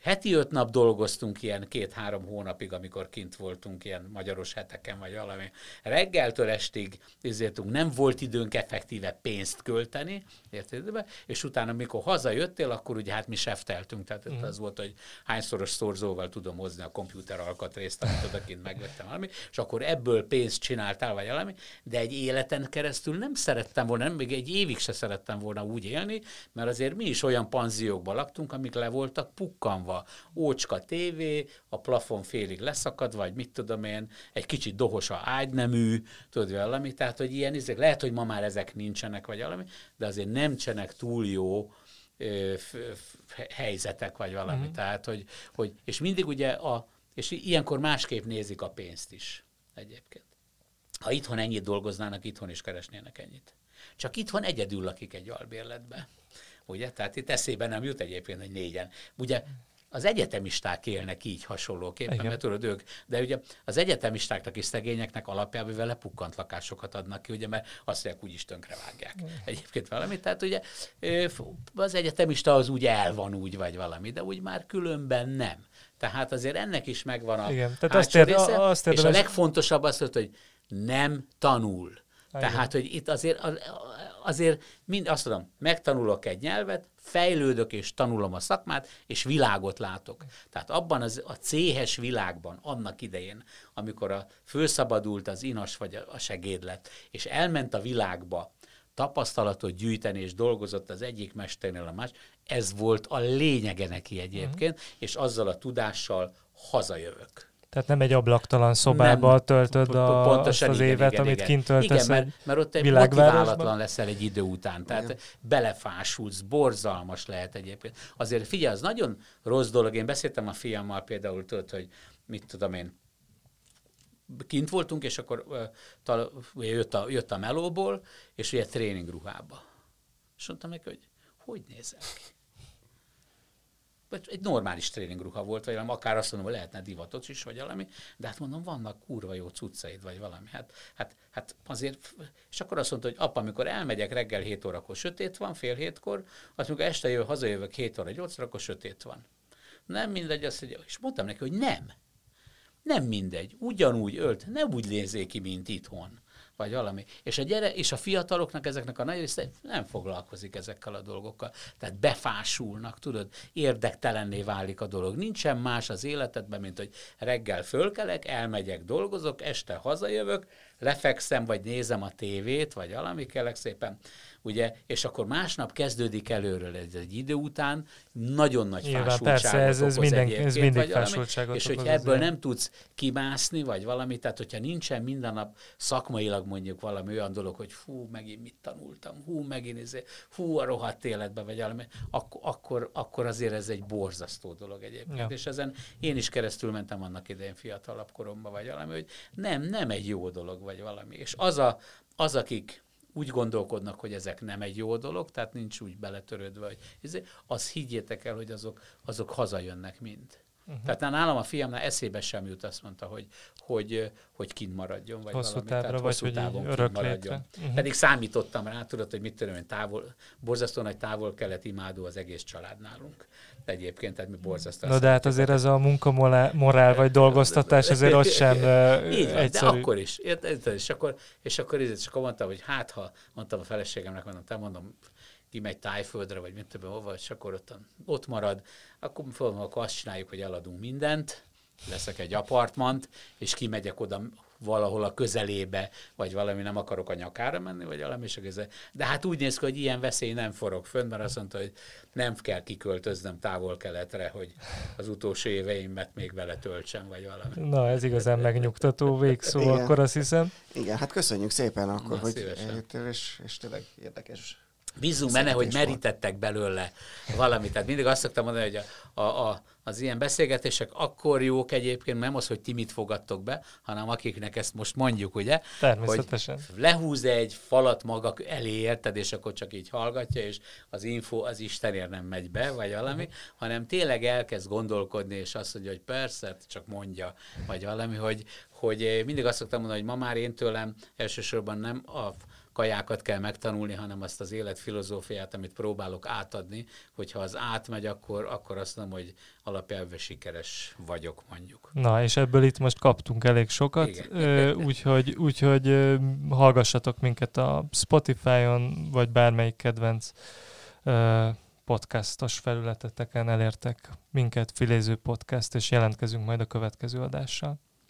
Heti öt nap dolgoztunk ilyen két-három hónapig, amikor kint voltunk ilyen magyaros heteken, vagy valami. Reggeltől estig ezértünk, nem volt időnk effektíve pénzt költeni, érted? És utána, amikor hazajöttél, akkor ugye hát mi sefteltünk, tehát mm. az volt, hogy hányszoros szorzóval tudom hozni a komputer alkatrészt, amit odakint megvettem valami, és akkor ebből pénzt csináltál, vagy valami, de egy életen keresztül nem szerettem volna, nem, még egy évig se szerettem volna úgy élni, mert azért mi is olyan panziókban laktunk, amik le voltak pukkanva ócska tévé, a plafon félig leszakad, vagy mit tudom én, egy kicsit dohos a ágynemű, tudod valami, tehát hogy ilyen izek, lehet, hogy ma már ezek nincsenek, vagy valami, de azért nem csenek túl jó ö, f, f, helyzetek, vagy valami. Uh-huh. Tehát, hogy, hogy, és mindig ugye a, és ilyenkor másképp nézik a pénzt is egyébként. Ha itthon ennyit dolgoznának, itthon is keresnének ennyit. Csak itthon egyedül lakik egy albérletbe. Ugye? Tehát itt eszébe nem jut egyébként, hogy négyen. Ugye az egyetemisták élnek így hasonlóképpen, Igen. mert tudod ők, de ugye az egyetemistáknak és szegényeknek alapjában vele pukkant lakásokat adnak ki, ugye, mert azt mondják, úgyis tönkre vágják egyébként valamit. Tehát ugye az egyetemista az úgy el van úgy, vagy valami, de úgy már különben nem. Tehát azért ennek is megvan a Igen. Tehát azt, ér, része, azt és a legfontosabb az, hogy nem tanul. Igen. Tehát, hogy itt azért, azért mind azt tudom, megtanulok egy nyelvet, fejlődök és tanulom a szakmát, és világot látok. Tehát abban az, a céhes világban, annak idején, amikor a főszabadult az inas vagy a segédlet, és elment a világba, tapasztalatot gyűjteni, és dolgozott az egyik mesternél a más. Ez volt a lényege neki egyébként, uh-huh. és azzal a tudással hazajövök. Tehát nem egy ablaktalan szobába nem, töltöd a, pontosan, azt az igen, évet, igen, amit igen. kint töltesz Igen, mert, mert ott egy motiválatlan leszel egy idő után. Tehát igen. belefásulsz, borzalmas lehet egyébként. Azért figyelj, az nagyon rossz dolog. Én beszéltem a fiammal például, tudod, hogy mit tudom én, kint voltunk, és akkor tal, jött, a, jött a melóból, és ugye tréningruhába. És mondtam neki, hogy hogy nézel ki? Egy normális tréningruha volt, vagy valami, akár azt mondom, hogy lehetne divatot is, vagy valami, de hát mondom, vannak kurva jó cuccaid, vagy valami. Hát, hát, hát azért, és akkor azt mondta, hogy apa, amikor elmegyek reggel 7 órakor sötét van, fél hétkor, azt amikor este jön, hazajövök 7 óra, 8 órakor sötét van. Nem mindegy, azt mondja, és mondtam neki, hogy nem. Nem mindegy, ugyanúgy ölt, nem úgy nézzék ki, mint itthon vagy valami. És a, gyere, és a fiataloknak ezeknek a nagy része nem foglalkozik ezekkel a dolgokkal. Tehát befásulnak, tudod, érdektelenné válik a dolog. Nincsen más az életedben, mint hogy reggel fölkelek, elmegyek, dolgozok, este hazajövök, lefekszem, vagy nézem a tévét, vagy valami kellek szépen, ugye, és akkor másnap kezdődik előről ez egy idő után, nagyon nagy Nyilván, fásultságot persze, ez, ez, minden, ez mindig vagy fásultságot És hogyha ebből azért. nem tudsz kimászni, vagy valami, tehát hogyha nincsen minden nap szakmailag mondjuk valami olyan dolog, hogy fú, megint mit tanultam, hú, megint ez, hú, a rohadt életbe, vagy valami, ak- akkor, akkor azért ez egy borzasztó dolog egyébként. Ja. És ezen én is keresztül mentem annak idején fiatalabb koromban, vagy valami, hogy nem, nem egy jó dolog, vagy valami. És az, a, az akik úgy gondolkodnak, hogy ezek nem egy jó dolog, tehát nincs úgy beletörődve, hogy izé, az higgyétek el, hogy azok, azok hazajönnek mind. Uh-huh. Tehát nálam a fiamnál eszébe sem jut, azt mondta, hogy, hogy, hogy kint maradjon, vagy hosszú valami, távra, tehát vagy hosszú távon kint maradjon. Uh-huh. Pedig számítottam rá, tudod, hogy mit tudom én, távol, borzasztó nagy távol kelet imádó az egész család nálunk. De egyébként, tehát mi borzasztó. Na de hát azért ez a munkamorál vagy dolgoztatás azért ott sem Így van, egyszerű. de akkor is. És akkor, és akkor, és akkor mondtam, hogy hát ha, mondtam a feleségemnek, mondom, te mondom, kimegy tájföldre, vagy mit tudom, hova, és akkor ott, ott marad, akkor, akkor azt csináljuk, hogy eladunk mindent, leszek egy apartmant, és kimegyek oda valahol a közelébe, vagy valami nem akarok a nyakára menni, vagy valami, és a De hát úgy néz ki, hogy ilyen veszély nem forog fönn, mert azt mondta, hogy nem kell kiköltöznöm távol-keletre, hogy az utolsó éveimet még vele töltsem, vagy valami. Na, ez igazán megnyugtató végszó, Igen. akkor azt hiszem. Igen, hát köszönjük szépen akkor, Na, hogy eljöttél, és, és tényleg érdekes Bízunk benne, hogy merítettek belőle valamit. Tehát mindig azt szoktam mondani, hogy a, a, a, az ilyen beszélgetések akkor jók egyébként, nem az, hogy ti mit fogadtok be, hanem akiknek ezt most mondjuk, ugye? Természetesen. Hogy lehúz egy falat maga elé, érted, és akkor csak így hallgatja, és az info az Istenért nem megy be, vagy valami, hanem tényleg elkezd gondolkodni, és azt mondja, hogy persze, csak mondja, vagy valami, hogy, hogy mindig azt szoktam mondani, hogy ma már én tőlem elsősorban nem a kajákat kell megtanulni, hanem azt az életfilozófiát, amit próbálok átadni, hogyha az átmegy, akkor, akkor azt mondom, hogy alapjelve sikeres vagyok, mondjuk. Na, és ebből itt most kaptunk elég sokat, úgyhogy úgy, hallgassatok minket a Spotify-on, vagy bármelyik kedvenc podcastos felületeteken elértek minket, Filéző Podcast, és jelentkezünk majd a következő adással.